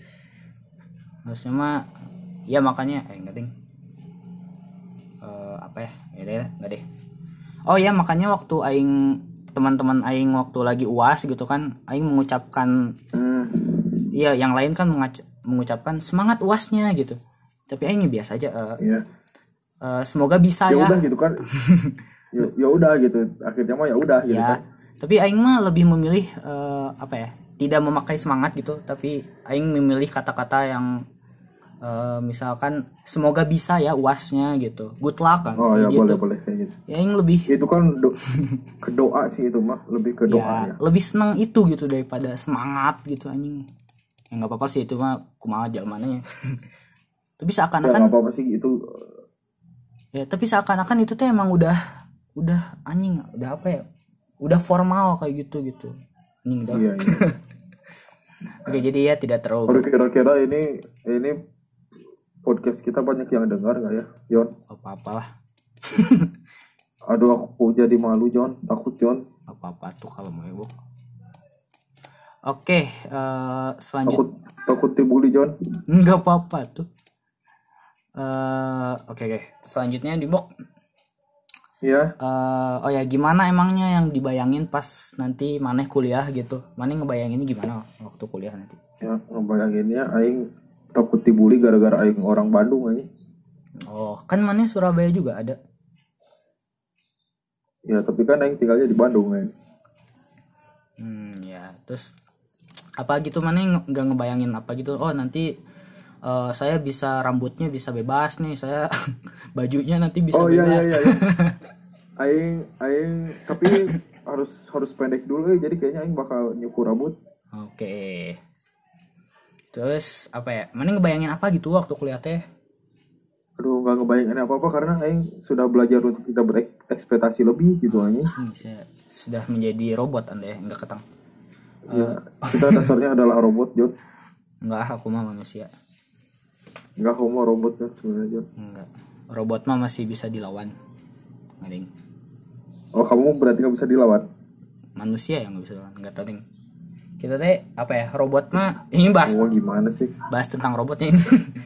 [SPEAKER 1] Harusnya mah ya makanya eh enggak ding. Eh, apa ya? Ya deh enggak deh. Oh ya makanya waktu aing teman-teman aing waktu lagi uas gitu kan aing mengucapkan
[SPEAKER 2] hmm,
[SPEAKER 1] iya yang lain kan mengucapkan semangat uasnya gitu. Tapi aing biasa aja eh,
[SPEAKER 2] ya
[SPEAKER 1] eh, semoga bisa
[SPEAKER 2] ya
[SPEAKER 1] ya.
[SPEAKER 2] udah gitu kan. Ya, udah gitu. Akhirnya mah ya udah gitu
[SPEAKER 1] ya
[SPEAKER 2] kan.
[SPEAKER 1] tapi aing mah lebih memilih eh, apa ya tidak memakai semangat gitu. Tapi aing memilih kata-kata yang eh, misalkan semoga bisa ya uasnya gitu. Good luck kan
[SPEAKER 2] oh ya
[SPEAKER 1] gitu.
[SPEAKER 2] boleh boleh kayak gitu.
[SPEAKER 1] Ya aing lebih
[SPEAKER 2] itu kan do- ke doa sih itu mah lebih ke doa
[SPEAKER 1] ya,
[SPEAKER 2] ya.
[SPEAKER 1] lebih senang itu gitu daripada semangat gitu anjing. Ya nggak apa-apa sih itu mah kumaha jalmananya tapi
[SPEAKER 2] ya
[SPEAKER 1] seakan-akan
[SPEAKER 2] nggak apa-apa sih itu
[SPEAKER 1] ya tapi seakan-akan itu tuh emang udah udah anjing udah apa ya? Udah formal kayak gitu gitu. Anjing udah.
[SPEAKER 2] Iya iya.
[SPEAKER 1] Oke, jadi ya tidak terlalu
[SPEAKER 2] kira-kira ini ini podcast kita banyak yang dengar nggak ya, Yon?
[SPEAKER 1] apa-apa lah.
[SPEAKER 2] Aduh aku jadi malu, John. Takut, John.
[SPEAKER 1] Apa-apa tuh kalau mau ibu. Oke, eh
[SPEAKER 2] Takut
[SPEAKER 1] selanjutnya
[SPEAKER 2] takut dibully, John.
[SPEAKER 1] nggak apa-apa tuh. Eh oke oke. Selanjutnya di box.
[SPEAKER 2] Ya,
[SPEAKER 1] Eh, oh ya gimana emangnya yang dibayangin pas nanti maneh kuliah gitu? Maneh ngebayanginnya gimana waktu kuliah nanti?
[SPEAKER 2] ya ngebayanginnya aing takut dibully gara-gara aing orang Bandung aing.
[SPEAKER 1] Oh, kan maneh Surabaya juga ada.
[SPEAKER 2] Ya, tapi kan aing tinggalnya di Bandung, aing.
[SPEAKER 1] Hmm, ya. Terus apa gitu mana nggak ngebayangin apa gitu? Oh, nanti eh, saya bisa rambutnya bisa bebas nih. Saya bajunya nanti bisa
[SPEAKER 2] Oh iya iya
[SPEAKER 1] bebas.
[SPEAKER 2] iya. iya. aing aing tapi harus harus pendek dulu ya. Jadi kayaknya aing bakal nyukur rambut.
[SPEAKER 1] Oke. Terus apa ya? Mana ngebayangin apa gitu waktu kuliah teh?
[SPEAKER 2] Aduh, nggak ngebayangin apa-apa karena aing sudah belajar untuk tidak berekspektasi lebih gitu aing.
[SPEAKER 1] Hmm, sudah menjadi robot anda ya, enggak ketang.
[SPEAKER 2] Ya, kita dasarnya adalah robot, John.
[SPEAKER 1] Enggak, aku mah manusia.
[SPEAKER 2] Enggak homo robot kan sebenarnya. John.
[SPEAKER 1] Enggak. Robot mah masih bisa dilawan. Ngading.
[SPEAKER 2] Oh, kamu berarti nggak bisa dilawan.
[SPEAKER 1] Manusia yang nggak bisa dilawan. Enggak tahu ding. Kita teh apa ya? Robot mah ini bahas
[SPEAKER 2] Oh, gimana sih?
[SPEAKER 1] bahas tentang robotnya ini.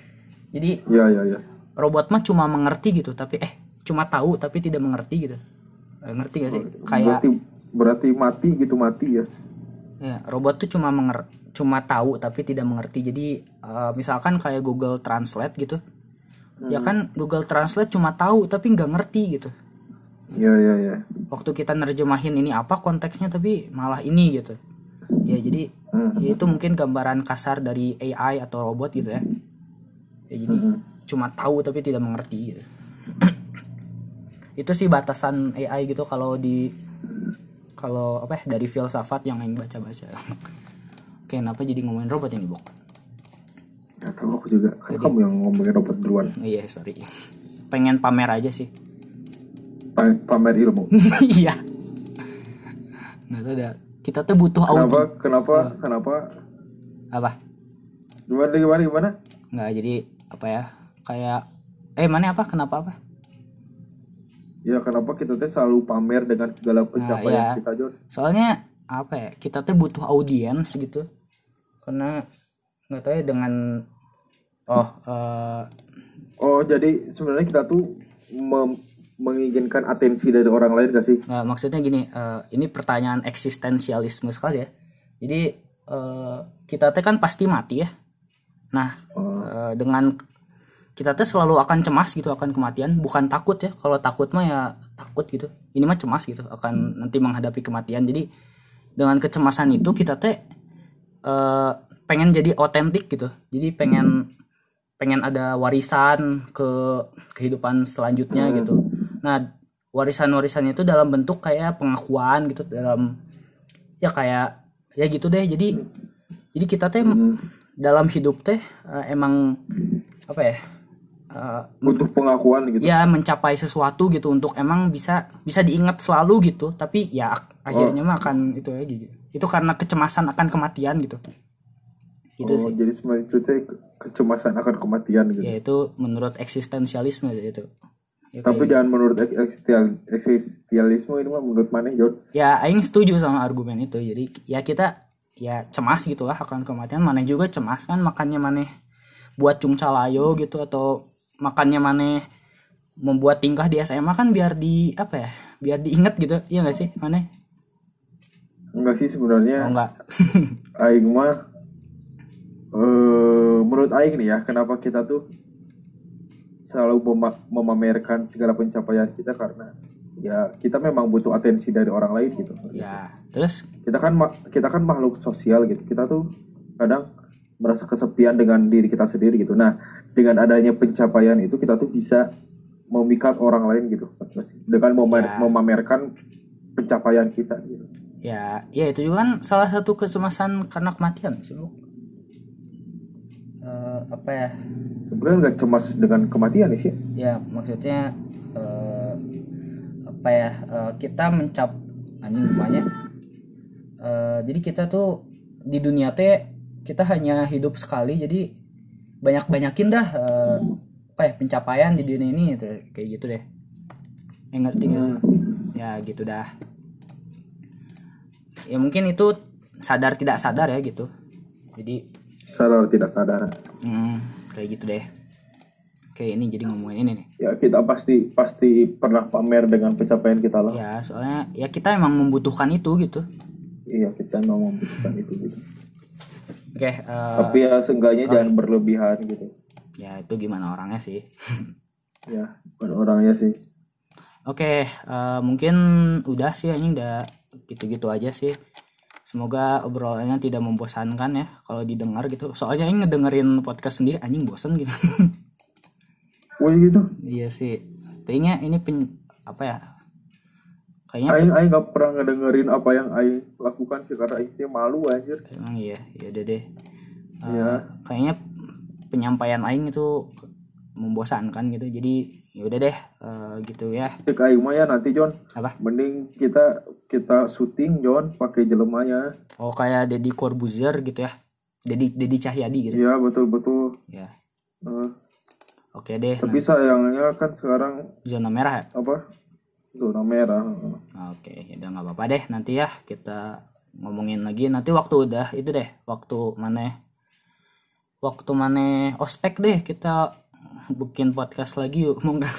[SPEAKER 1] Jadi
[SPEAKER 2] Iya, iya, iya.
[SPEAKER 1] robot mah cuma mengerti gitu, tapi eh cuma tahu tapi tidak mengerti gitu. Eh, ngerti gak sih? Kayak
[SPEAKER 2] Berarti berarti mati gitu mati ya.
[SPEAKER 1] ya, robot tuh cuma menger cuma tahu tapi tidak mengerti. Jadi eh, misalkan kayak Google Translate gitu. Ya kan Google Translate cuma tahu tapi nggak ngerti gitu.
[SPEAKER 2] Iya, iya, iya.
[SPEAKER 1] Waktu kita nerjemahin ini apa konteksnya tapi malah ini gitu. Ya jadi
[SPEAKER 2] Hmm.
[SPEAKER 1] ya itu mungkin gambaran kasar dari AI atau robot gitu ya ya jadi
[SPEAKER 2] Hmm.
[SPEAKER 1] cuma tahu tapi tidak mengerti gitu. itu sih batasan AI gitu kalau di kalau apa ya dari filsafat yang yang baca-baca oke kenapa jadi ngomongin robot ini bok
[SPEAKER 2] Gak tahu aku juga. Kan kamu yang ngomongin robot duluan.
[SPEAKER 1] Iya sorry pengen pamer aja sih
[SPEAKER 2] Pa- Pamer ilmu.
[SPEAKER 1] iya nggak tahu dah kita tuh butuh
[SPEAKER 2] Kenapa?
[SPEAKER 1] audio
[SPEAKER 2] Kenapa? Kenapa?
[SPEAKER 1] apa
[SPEAKER 2] Gimana? Gimana? Gimana?
[SPEAKER 1] nggak jadi apa ya kayak eh mana apa kenapa apa
[SPEAKER 2] Ya kenapa kita tuh selalu pamer dengan segala pencapaian
[SPEAKER 1] iya.
[SPEAKER 2] kita John?
[SPEAKER 1] soalnya apa ya kita tuh butuh audiens gitu karena nggak tahu ya dengan oh eh,
[SPEAKER 2] Oh jadi sebenarnya kita tuh mem- menginginkan atensi dari orang lain gak sih?
[SPEAKER 1] nggak, maksudnya gini eh, ini pertanyaan eksistensialisme sekali ya. Jadi eh, kita tuh kan pasti mati ya. Nah
[SPEAKER 2] Oh,
[SPEAKER 1] eh, dengan kita tuh selalu akan cemas gitu akan kematian. Bukan takut ya kalau takut mah ya takut gitu. Ini mah cemas gitu akan nanti menghadapi kematian. Jadi dengan kecemasan itu kita teh eh, pengen jadi otentik gitu. Jadi pengen pengen ada warisan ke kehidupan selanjutnya gitu nah warisan-warisan itu dalam bentuk kayak pengakuan gitu dalam ya kayak ya gitu deh. Jadi jadi kita teh dalam hidup teh eh, emang apa ya eh,
[SPEAKER 2] butuh pengakuan gitu.
[SPEAKER 1] ya mencapai sesuatu gitu untuk emang bisa bisa diingat selalu gitu. Tapi ya ak- akhirnya mah akan itu lagi gitu. itu karena kecemasan akan kematian gitu. Gitu
[SPEAKER 2] oh,
[SPEAKER 1] sih.
[SPEAKER 2] jadi sebenarnya itu teh kecemasan akan kematian gitu.
[SPEAKER 1] ya itu menurut eksistensialisme itu ya,
[SPEAKER 2] Tapi jangan menurut ek- eksistial- eksistialisme ini mah menurut mana John?
[SPEAKER 1] ya aing setuju sama argumen itu. Jadi ya kita ya cemas gitu lah akan kematian. Mana juga cemas kan makannya mana buat cungcalayo gitu atau makannya mana membuat tingkah di SMA kan biar di apa ya biar diinget gitu. Iya gak sih mana
[SPEAKER 2] Enggak sih
[SPEAKER 1] oh
[SPEAKER 2] sebenarnya
[SPEAKER 1] enggak
[SPEAKER 2] aing mah eh menurut aing nih ya kenapa kita tuh selalu mema- memamerkan segala pencapaian kita karena ya kita memang butuh atensi dari orang lain gitu.
[SPEAKER 1] ya terus
[SPEAKER 2] Kita kan kita kan makhluk sosial gitu. Kita tuh kadang merasa kesepian dengan diri kita sendiri gitu. Nah, dengan adanya pencapaian itu kita tuh bisa memikat orang lain gitu dengan mema-
[SPEAKER 1] Ya.
[SPEAKER 2] memamerkan pencapaian kita gitu.
[SPEAKER 1] ya ya itu juga kan salah satu kecemasan karena kematian sih Bu. Eh, apa ya
[SPEAKER 2] Sebenarnya nggak cemas dengan kematian nih sih.
[SPEAKER 1] ya maksudnya eh, apa ya eh, kita mencap anjing banyak. Eh, jadi kita tuh di dunia teh kita hanya hidup sekali jadi banyak banyakin dah eh, apa ya pencapaian di dunia ini gitu, kayak gitu deh. Yang ngerti gak sih? Ya gitu dah. Ya mungkin itu sadar tidak sadar ya gitu. Jadi
[SPEAKER 2] Sadar tidak sadar.
[SPEAKER 1] hmm, kayak gitu deh kayak ini jadi ngomongin ini nih
[SPEAKER 2] Ya kita pasti pasti pernah pamer dengan pencapaian kita lah.
[SPEAKER 1] ya soalnya ya kita emang membutuhkan itu gitu
[SPEAKER 2] Iya kita memang membutuhkan itu gitu.
[SPEAKER 1] oke eh,
[SPEAKER 2] Tapi ya seenggaknya jangan berlebihan gitu.
[SPEAKER 1] ya itu gimana orangnya sih
[SPEAKER 2] Ya bukan orangnya sih.
[SPEAKER 1] oke eh, mungkin udah sih anjing udah gitu-gitu aja sih semoga obrolannya tidak membosankan ya kalau didengar gitu soalnya ini ngedengerin podcast sendiri anjing bosen gitu
[SPEAKER 2] Wah gitu.
[SPEAKER 1] iya sih kayaknya ini pen, apa ya kayaknya
[SPEAKER 2] Aing Aing nggak pernah ngedengerin apa yang Aing lakukan sih karena Aing malu anjir.
[SPEAKER 1] emang iya ya udah deh Eh,
[SPEAKER 2] Iya.
[SPEAKER 1] kayaknya penyampaian aing itu membosankan gitu jadi ya udah deh eh, gitu ya.
[SPEAKER 2] Cek Aing mah ya nanti John.
[SPEAKER 1] apa?
[SPEAKER 2] Mending kita kita syuting John pakai jelemanya.
[SPEAKER 1] oh kayak Deddy Corbuzier gitu ya. Deddy Deddy Cahyadi gitu.
[SPEAKER 2] Iya betul betul.
[SPEAKER 1] ya
[SPEAKER 2] Eh,
[SPEAKER 1] oke deh
[SPEAKER 2] tapi sayangnya kan sekarang
[SPEAKER 1] zona merah ya?
[SPEAKER 2] Apa? Zona merah.
[SPEAKER 1] oke. Ya udah nggak apa-apa deh. Nanti ya kita ngomongin lagi. Nanti waktu udah itu deh. Waktu mana? Waktu mana ospek deh kita bikin podcast lagi yuk mau nggak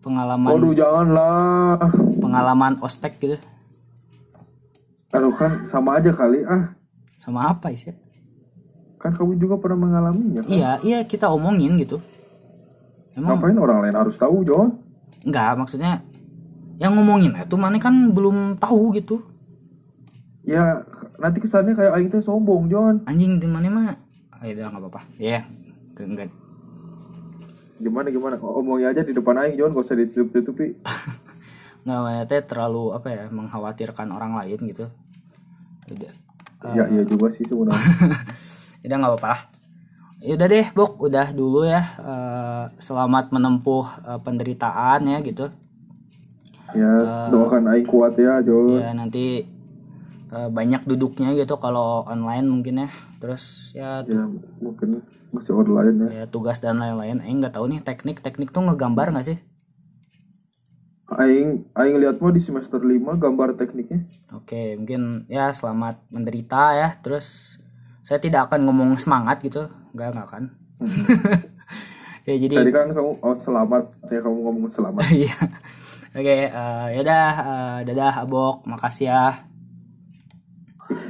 [SPEAKER 1] pengalaman
[SPEAKER 2] Waduh janganlah.
[SPEAKER 1] pengalaman ospek gitu
[SPEAKER 2] Aduh kan sama aja kali ah.
[SPEAKER 1] sama apa sih
[SPEAKER 2] Kan kamu juga pernah mengalaminya. Kan?
[SPEAKER 1] iya iya kita omongin gitu emang
[SPEAKER 2] Ngapain orang lain harus tahu John?
[SPEAKER 1] enggak maksudnya yang ngomongin itu mana kan belum tahu gitu
[SPEAKER 2] Ya nanti kesannya kayak aing teh sombong John.
[SPEAKER 1] anjing di mana mah ah, ya udah nggak apa-apa ya yeah. enggak
[SPEAKER 2] Gimana gimana? Omongnya aja di depan aing John, gak usah ditutup-tutupi.
[SPEAKER 1] nggak teh terlalu apa ya mengkhawatirkan orang lain gitu udah
[SPEAKER 2] Iya iya juga sih sebenarnya.
[SPEAKER 1] udah nggak apa-apa lah Ya udah deh Bok udah dulu ya Eh, selamat menempuh eh, penderitaan ya gitu
[SPEAKER 2] Ya doakan aing kuat ya John.
[SPEAKER 1] ya nanti eh, banyak duduknya gitu kalau online mungkin ya terus ya
[SPEAKER 2] Ya mungkin masih online ya.
[SPEAKER 1] ya tugas dan lain-lain Aing nggak tahu nih teknik teknik tuh ngegambar nggak sih
[SPEAKER 2] Aing aing lihat mah di semester 5 gambar tekniknya.
[SPEAKER 1] Oke, mungkin ya selamat menderita ya. Terus saya tidak akan ngomong semangat gitu, nggak nggak akan. ya jadi
[SPEAKER 2] Tadi kan kamu oh selamat, ya kamu ngomong selamat.
[SPEAKER 1] iya. Oke, eh, yaudah, eh, dadah Abok, makasih ya.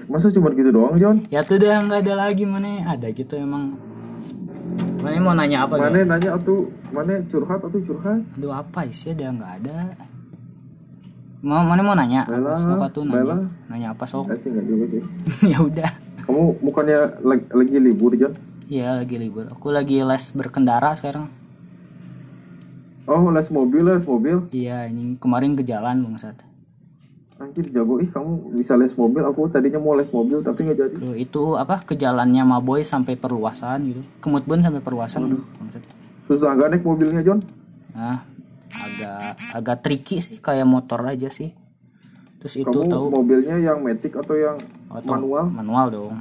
[SPEAKER 2] Masa cuma gitu doang John?
[SPEAKER 1] Ya tuh udah nggak ada lagi mana ada gitu emang. Mana mau nanya apa?
[SPEAKER 2] Mana nanya atuh, mana curhat atau curhat?
[SPEAKER 1] Aduh apa sih ada nggak ada. Mau mana mau nanya?
[SPEAKER 2] Bella,
[SPEAKER 1] Apa sok tuh nanya?
[SPEAKER 2] Bella.
[SPEAKER 1] Nanya apa sok?
[SPEAKER 2] Enggak sih enggak juga sih.
[SPEAKER 1] ya udah.
[SPEAKER 2] Kamu bukannya lagi, lagi libur John?
[SPEAKER 1] Iya lagi libur. Aku lagi les berkendara sekarang.
[SPEAKER 2] Oh les mobil les mobil.
[SPEAKER 1] Iya, ini kemarin ke jalan bangsat.
[SPEAKER 2] Anjir jago ih kamu bisa les mobil. Aku tadinya mau les mobil tapi nggak jadi.
[SPEAKER 1] Ke- Itu apa ke jalannya Maboy sampai perluasan gitu. Kemutbun sampai perluasan. bangsat.
[SPEAKER 2] Susah gak naik mobilnya John?
[SPEAKER 1] Nah, agak agak tricky sih kayak motor aja sih. Terus itu
[SPEAKER 2] Kamu
[SPEAKER 1] tahu
[SPEAKER 2] mobilnya yang matic atau yang
[SPEAKER 1] Auto-
[SPEAKER 2] manual?
[SPEAKER 1] manual dong.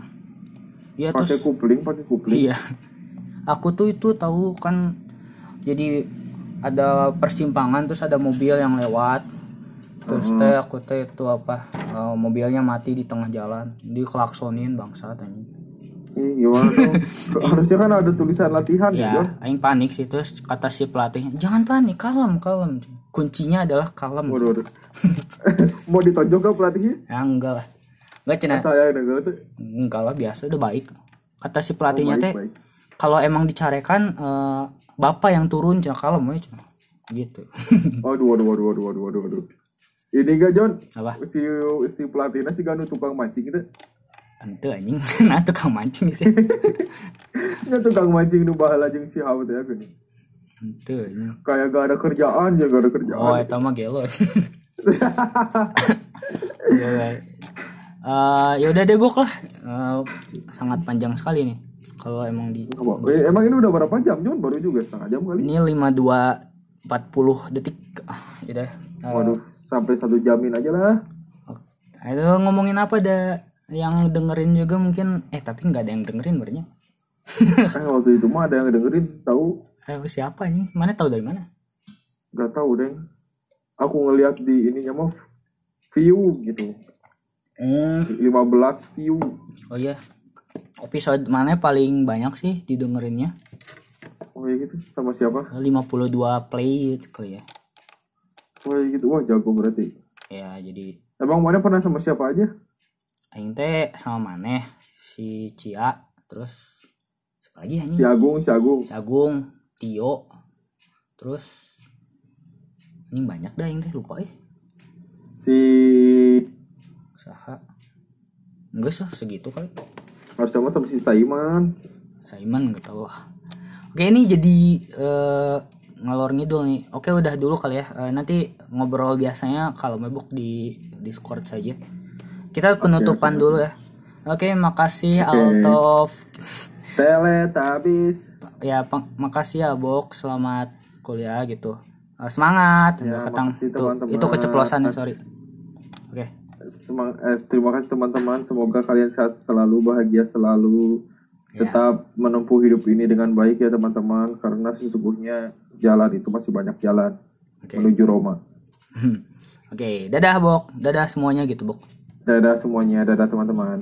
[SPEAKER 1] Iya
[SPEAKER 2] Pakai
[SPEAKER 1] terus
[SPEAKER 2] kupling, pakai kupling.
[SPEAKER 1] iya. Aku tuh itu tahu kan jadi ada persimpangan terus ada mobil yang lewat. Terus teh aku teh itu apa eh, mobilnya mati di tengah jalan, diklaksonin bangsat anjing.
[SPEAKER 2] Ih, gimana tuh? Harusnya kan ada tulisan latihan ya,
[SPEAKER 1] Ya, aing panik sih terus kata si pelatihnya, "Jangan panik, kalem, kalem." Kuncinya adalah kalem.
[SPEAKER 2] Waduh, waduh. mau ditonjok ke pelatihnya?
[SPEAKER 1] Ya enggak lah. Enggak cina.
[SPEAKER 2] Saya tuh.
[SPEAKER 1] Enggak lah biasa udah baik. Kata si pelatihnya
[SPEAKER 2] baik,
[SPEAKER 1] teh, kalau emang dicarekan eh, bapak yang turun cina kalem we cina. Gitu.
[SPEAKER 2] Waduh, waduh, waduh, waduh, waduh, waduh, waduh. Ini gak John?
[SPEAKER 1] Apa?
[SPEAKER 2] Si si pelatihnya si ganu tukang mancing gitu.
[SPEAKER 1] Ente anjing. nah tukang mancing sih.
[SPEAKER 2] Ya tukang mancing nu bahala jeung si Hawa teh gini.
[SPEAKER 1] Ente anjing.
[SPEAKER 2] Kayak gak ada kerjaan ya gak ada kerjaan.
[SPEAKER 1] Oh, eta mah gelo. Iya, baik. Eh, ya udah deh Bok lah. Eh, sangat panjang sekali nih. Kalau emang di?
[SPEAKER 2] Eh, emang ini udah berapa jam John? Baru juga setengah jam kali.
[SPEAKER 1] ini 5240 detik. Ah, ya udah. Eh,
[SPEAKER 2] Waduh, sampai satu jamin aja lah.
[SPEAKER 1] Itu ngomongin apa ada yang dengerin juga mungkin eh tapi nggak ada yang dengerin berarti.
[SPEAKER 2] Eh waktu itu mah ada yang dengerin tahu
[SPEAKER 1] Eh siapa ini? Mana tahu dari mana?
[SPEAKER 2] nggak tahu deh. Aku ngelihat di ininya mah view gitu.
[SPEAKER 1] Hmm,
[SPEAKER 2] 15 view.
[SPEAKER 1] oh iya. Episode mana paling banyak sih didengerinnya?
[SPEAKER 2] Oh ya gitu. Sama siapa?
[SPEAKER 1] 52 play gitu kali ya.
[SPEAKER 2] Oh ya gitu. Wah jago berarti.
[SPEAKER 1] Ya, jadi
[SPEAKER 2] Emang mana pernah sama siapa aja?
[SPEAKER 1] aing teh sama maneh si Cia terus siapa lagi anjing?
[SPEAKER 2] Si Agung, si Agung.
[SPEAKER 1] Si Agung, Tio. Terus ini banyak dah aing teh lupa eh.
[SPEAKER 2] Si
[SPEAKER 1] Saha? Enggak sih segitu kali.
[SPEAKER 2] harus sama sama si Saiman.
[SPEAKER 1] Simon nggak tahu lah. Oke ini jadi eh, ngalor ngidul nih. Oke udah dulu kali ya. Eh, nanti ngobrol biasanya kalau mabuk di Discord saja. Kita penutupan dulu ya. Oke makasih Altof.
[SPEAKER 2] Teletabis.
[SPEAKER 1] Ya peng- makasih ya Bok. Selamat kuliah gitu. Eh, semangat.
[SPEAKER 2] Ya,
[SPEAKER 1] ketang.
[SPEAKER 2] makasih,
[SPEAKER 1] Tuh,
[SPEAKER 2] teman-teman.
[SPEAKER 1] itu keceplosan ya sorry. Oke.
[SPEAKER 2] Semang, eh, terima kasih teman-teman. Semoga kalian sehat selalu, bahagia selalu.
[SPEAKER 1] Ya.
[SPEAKER 2] Tetap menempuh hidup ini dengan baik ya teman-teman. Karena sesungguhnya jalan itu masih banyak jalan
[SPEAKER 1] Oke.
[SPEAKER 2] menuju Roma.
[SPEAKER 1] Oke dadah Bok. Dadah semuanya gitu Bok.
[SPEAKER 2] Dadah semuanya, dadah teman-teman.